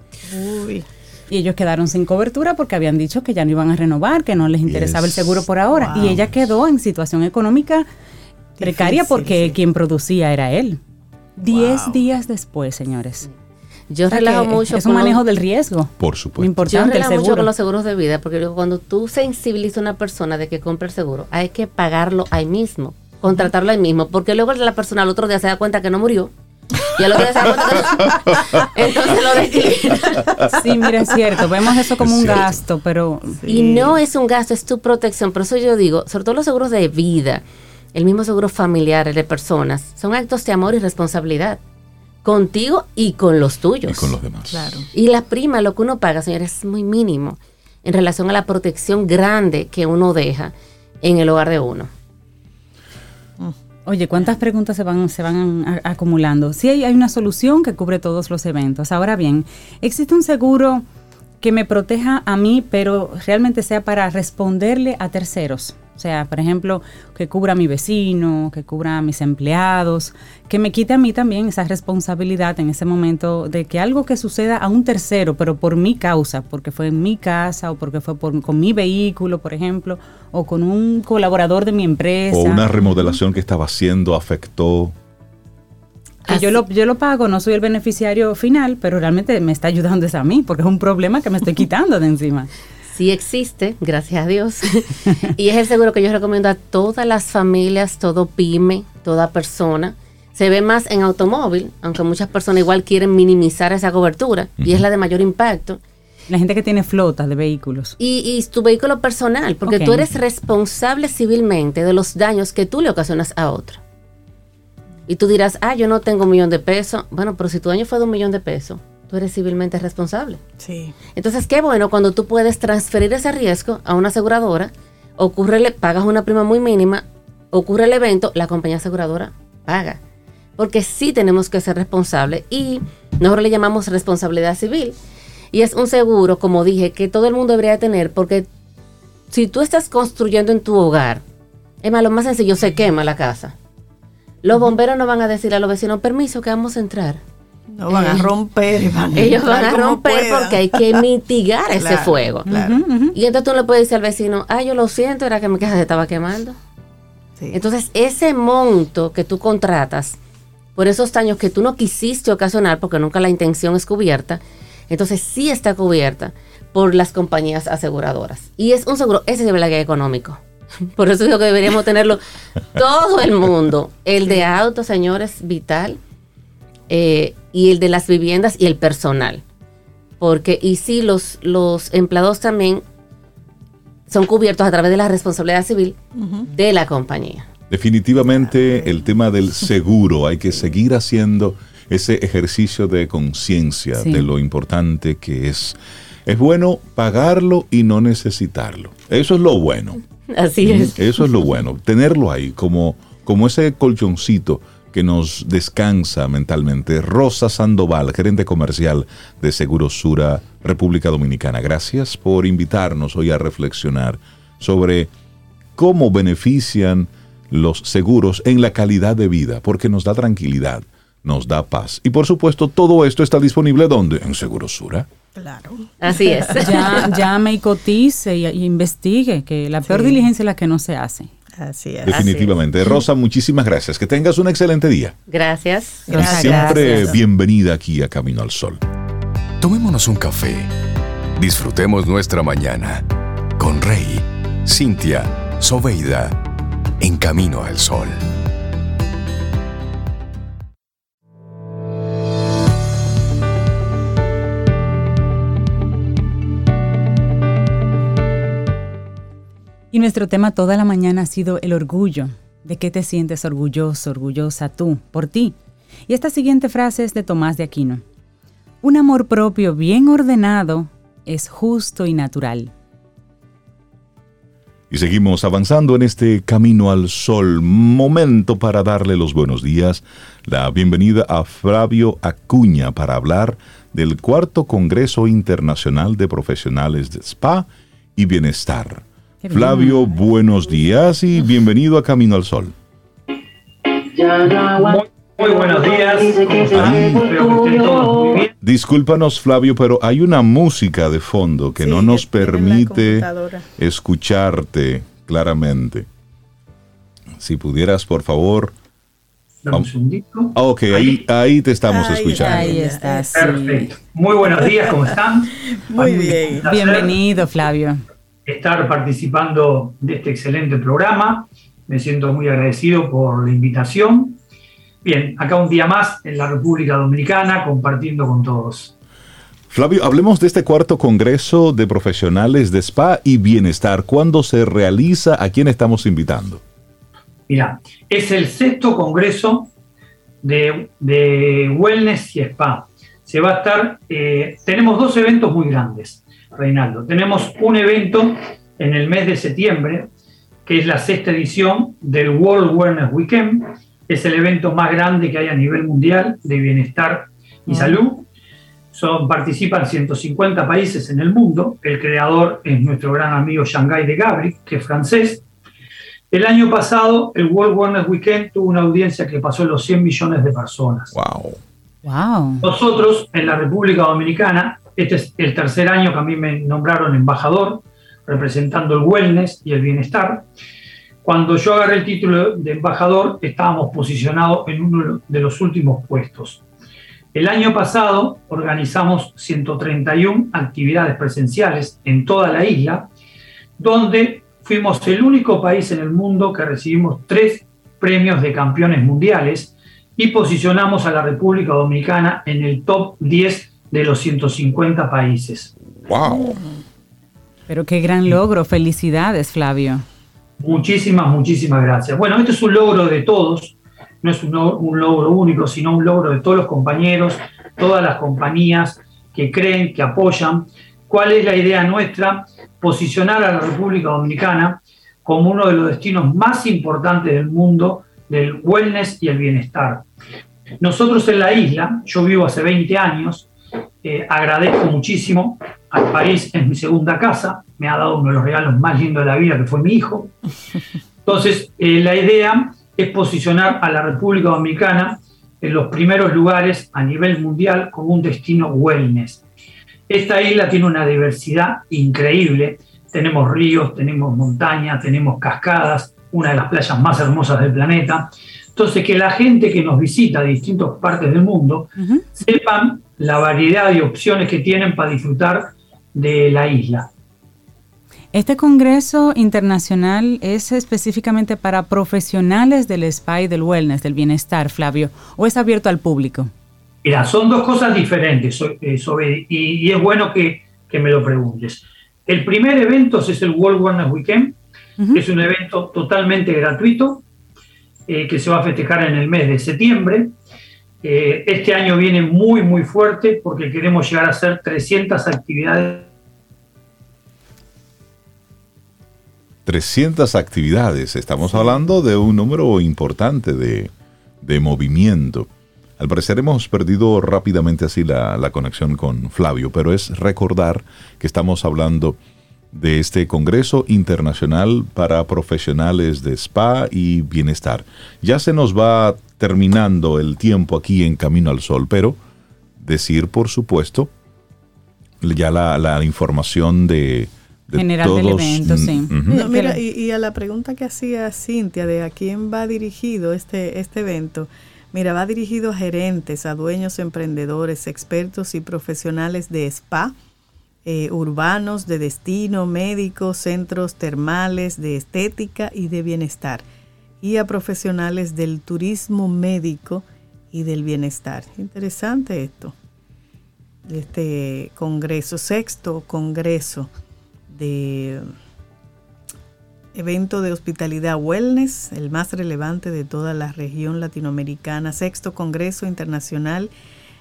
Uy. Y ellos quedaron sin cobertura porque habían dicho que ya no iban a renovar, que no les interesaba yes. el seguro por ahora. Wow. Y ella quedó en situación económica Difícil, precaria porque sí. quien producía era él. Diez wow. días después, señores. Yo o sea relajo mucho. Es un manejo del riesgo. Por supuesto. Lo importante, Yo relajo el mucho con los seguros de vida, porque cuando tú sensibilizas a una persona de que compre el seguro, hay que pagarlo ahí mismo, contratarlo ahí mismo, porque luego la persona al otro día se da cuenta que no murió. Y al otro día se da cuenta que no. Entonces lo declina. Sí, mira, es cierto. Vemos eso como es un cierto. gasto, pero. Sí. Y no es un gasto, es tu protección. Por eso yo digo, sobre todo los seguros de vida, el mismo seguro familiar, el de personas, son actos de amor y responsabilidad contigo y con los tuyos. Y con los demás. Claro. Y la prima, lo que uno paga, señores, es muy mínimo en relación a la protección grande que uno deja en el hogar de uno. Oye, ¿cuántas preguntas se van, se van a, acumulando? Sí, hay, hay una solución que cubre todos los eventos. Ahora bien, ¿existe un seguro que me proteja a mí, pero realmente sea para responderle a terceros? O sea, por ejemplo, que cubra a mi vecino, que cubra a mis empleados, que me quite a mí también esa responsabilidad en ese momento de que algo que suceda a un tercero, pero por mi causa, porque fue en mi casa o porque fue por, con mi vehículo, por ejemplo, o con un colaborador de mi empresa. O una remodelación que estaba haciendo afectó. Que yo lo, yo lo pago, no soy el beneficiario final, pero realmente me está ayudando es a mí, porque es un problema que me estoy quitando de encima sí existe, gracias a Dios. y es el seguro que yo recomiendo a todas las familias, todo pyme, toda persona. Se ve más en automóvil, aunque muchas personas igual quieren minimizar esa cobertura uh -huh. y es la de mayor impacto. La gente que tiene flotas de vehículos. Y, y tu vehículo personal, porque okay. tú eres responsable civilmente de los daños que tú le ocasionas a otro. Y tú dirás, ah, yo no tengo un millón de pesos. Bueno, pero si tu daño fue de un millón de pesos, tú eres civilmente responsable. Sí. Entonces, qué bueno cuando tú puedes transferir ese riesgo a una aseguradora, ocurre, pagas una prima muy mínima, ocurre el evento, la compañía aseguradora paga. Porque sí tenemos que ser responsables y nosotros le llamamos responsabilidad civil. Y es un seguro, como dije, que todo el mundo debería tener porque si tú estás construyendo en tu hogar, es más, lo más sencillo, se quema la casa. Los bomberos no van a decir a los vecinos, permiso, que vamos a entrar. No van a romper. Van ellos van a romper porque hay que mitigar ese claro, fuego. Claro. Uh -huh. Y entonces tú le puedes decir al vecino, ah, yo lo siento, era que mi casa se estaba quemando. Sí. Entonces, ese monto que tú contratas por esos daños que tú no quisiste ocasionar, porque nunca la intención es cubierta, entonces sí está cubierta por las compañías aseguradoras. Y es un seguro, ese es verdad que económico. Por eso digo que deberíamos tenerlo todo el mundo. El de autos, señores, vital. Eh, y el de las viviendas y el personal. Porque, y sí, los, los empleados también son cubiertos a través de la responsabilidad civil uh -huh. de la compañía. Definitivamente el tema del seguro, hay que seguir haciendo ese ejercicio de conciencia sí. de lo importante que es. Es bueno pagarlo y no necesitarlo. Eso es lo bueno. Así es. Eso es lo bueno, tenerlo ahí como, como ese colchoncito que nos descansa mentalmente. Rosa Sandoval, gerente comercial de Seguros Sura, República Dominicana. Gracias por invitarnos hoy a reflexionar sobre cómo benefician los seguros en la calidad de vida, porque nos da tranquilidad, nos da paz. Y por supuesto, todo esto está disponible ¿dónde? En Seguros Sura. Claro. Así es. Ya, llame y cotice y, y investigue, que la peor sí. diligencia es la que no se hace. Así es. Definitivamente. Así es. Rosa, muchísimas gracias. Que tengas un excelente día. Gracias. gracias. Siempre gracias. bienvenida aquí a Camino al Sol. Tomémonos un café. Disfrutemos nuestra mañana con Rey, Cintia, Soveida, en camino al sol. Y nuestro tema toda la mañana ha sido el orgullo. ¿De qué te sientes orgulloso, orgullosa tú, por ti? Y esta siguiente frase es de Tomás de Aquino. Un amor propio bien ordenado es justo y natural. Y seguimos avanzando en este camino al sol. Momento para darle los buenos días, la bienvenida a Flavio Acuña para hablar del cuarto Congreso Internacional de Profesionales de Spa y Bienestar. Flavio, buenos días y bienvenido a Camino al Sol. Muy, buenos días. Discúlpanos, Flavio, pero hay una música de fondo que no nos permite escucharte claramente. Si pudieras, por favor. Ah, ok, ahí, ahí te estamos escuchando. Ahí estás. Perfecto. Muy buenos días, ¿cómo están? Muy bien. Bienvenido, Flavio estar participando de este excelente programa. Me siento muy agradecido por la invitación. Bien, acá un día más en la República Dominicana compartiendo con todos. Flavio, hablemos de este cuarto Congreso de Profesionales de Spa y Bienestar. ¿Cuándo se realiza? ¿A quién estamos invitando? Mira, es el sexto Congreso de, Wellness y Spa. Se va a estar, eh, tenemos dos eventos muy grandes. Reinaldo. Tenemos un evento en el mes de septiembre, que es la sexta edición del World Wellness Weekend. Es el evento más grande que hay a nivel mundial de bienestar y salud. Son, participan 150 países en el mundo. El creador es nuestro gran amigo Shanghai de Gabri, que es francés. El año pasado, el World Wellness Weekend tuvo una audiencia que pasó los 100 millones de personas. Wow. Wow. Nosotros, en la República Dominicana, este es el tercer año que a mí me nombraron embajador, representando el wellness y el bienestar. Cuando yo agarré el título de embajador, estábamos posicionados en uno de los últimos puestos. El año pasado organizamos 131 actividades presenciales en toda la isla, donde fuimos el único país en el mundo que recibimos tres premios de campeones mundiales y posicionamos a la República Dominicana en el top 10 de los 150 países. ¡Wow! Pero qué gran logro. Felicidades, Flavio. Muchísimas, muchísimas gracias. Bueno, esto es un logro de todos, no es un, logro único, sino un logro de todos los compañeros, todas las compañías que creen, que apoyan. ¿Cuál es la idea nuestra? Posicionar a la República Dominicana como uno de los destinos más importantes del mundo del wellness y el bienestar. Nosotros en la isla, yo vivo hace 20 años, eh, agradezco muchísimo al país, es mi segunda casa, me ha dado uno de los regalos más lindos de la vida, que fue mi hijo. Entonces, eh, la idea es posicionar a la República Dominicana en los primeros lugares a nivel mundial como un destino wellness. Esta isla tiene una diversidad increíble. Tenemos ríos, tenemos montañas, tenemos cascadas, una de las playas más hermosas del planeta. Entonces, que la gente que nos visita de distintas partes del mundo sepan la variedad de opciones que tienen para disfrutar de la isla. Este Congreso Internacional es específicamente para profesionales del spa y del wellness, del bienestar, Flavio, o es abierto al público? Mira, son dos cosas diferentes eh, y, es bueno que, me lo preguntes. El primer evento es el World Wellness Weekend, es un evento totalmente gratuito eh, que se va a festejar en el mes de septiembre. Eh, este año viene muy, muy fuerte porque queremos llegar a hacer 300 actividades. 300 actividades. Estamos hablando de un número importante de, movimiento. Al parecer hemos perdido rápidamente así la, la, conexión con Flavio, pero es recordar que estamos hablando de este Congreso Internacional para Profesionales de Spa y Bienestar. Ya se nos va terminando el tiempo aquí en Camino al Sol, pero decir, por supuesto, ya la, información de... General del evento, sí. mira, y, a la pregunta que hacía Cintia de a quién va dirigido este, este evento, mira, va dirigido a gerentes, a dueños, emprendedores, expertos y profesionales de spa, eh, urbanos, de destino, médicos, centros termales, de estética y de bienestar, y a profesionales del turismo médico y del bienestar. Interesante esto, este congreso, sexto congreso de evento de hospitalidad wellness, el más relevante de toda la región latinoamericana, sexto Congreso Internacional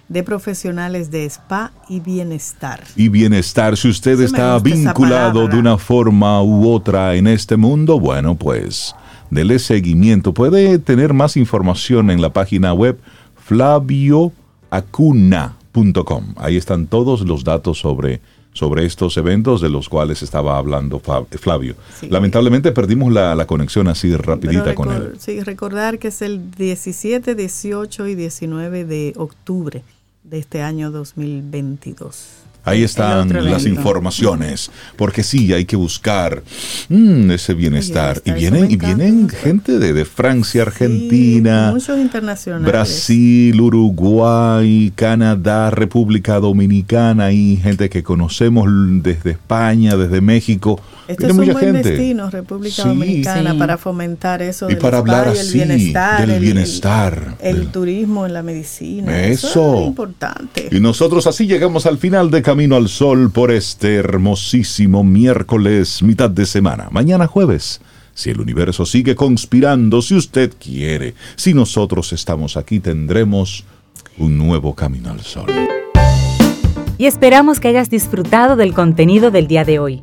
de Profesionales de Spa y Bienestar. Y bienestar, si usted está vinculado de una forma u otra en este mundo, bueno, pues dele seguimiento. Puede tener más información en la página web flavioacuna.com. Ahí están todos los datos sobre sobre estos eventos de los cuales estaba hablando Flavio. Lamentablemente perdimos la, conexión así rapidita con él. Sí, recordar que es el 17, 18 y 19 de octubre de este año 2022. Ahí están las informaciones, porque sí, hay que buscar mm, ese bienestar. y vienen, y vienen gente de, Francia, Argentina, Brasil, Uruguay, Canadá, República Dominicana, y gente que conocemos desde España, desde México. Esto es un buen gente. destino, República Dominicana, para fomentar eso y para hablar así, bienestar, del bienestar, el, turismo en la medicina. Eso. es importante. Y nosotros así llegamos al final de Camino al Sol por este hermosísimo miércoles, mitad de semana. Mañana jueves. Si el universo sigue conspirando, si usted quiere, si nosotros estamos aquí, tendremos un nuevo camino al sol. Y esperamos que hayas disfrutado del contenido del día de hoy.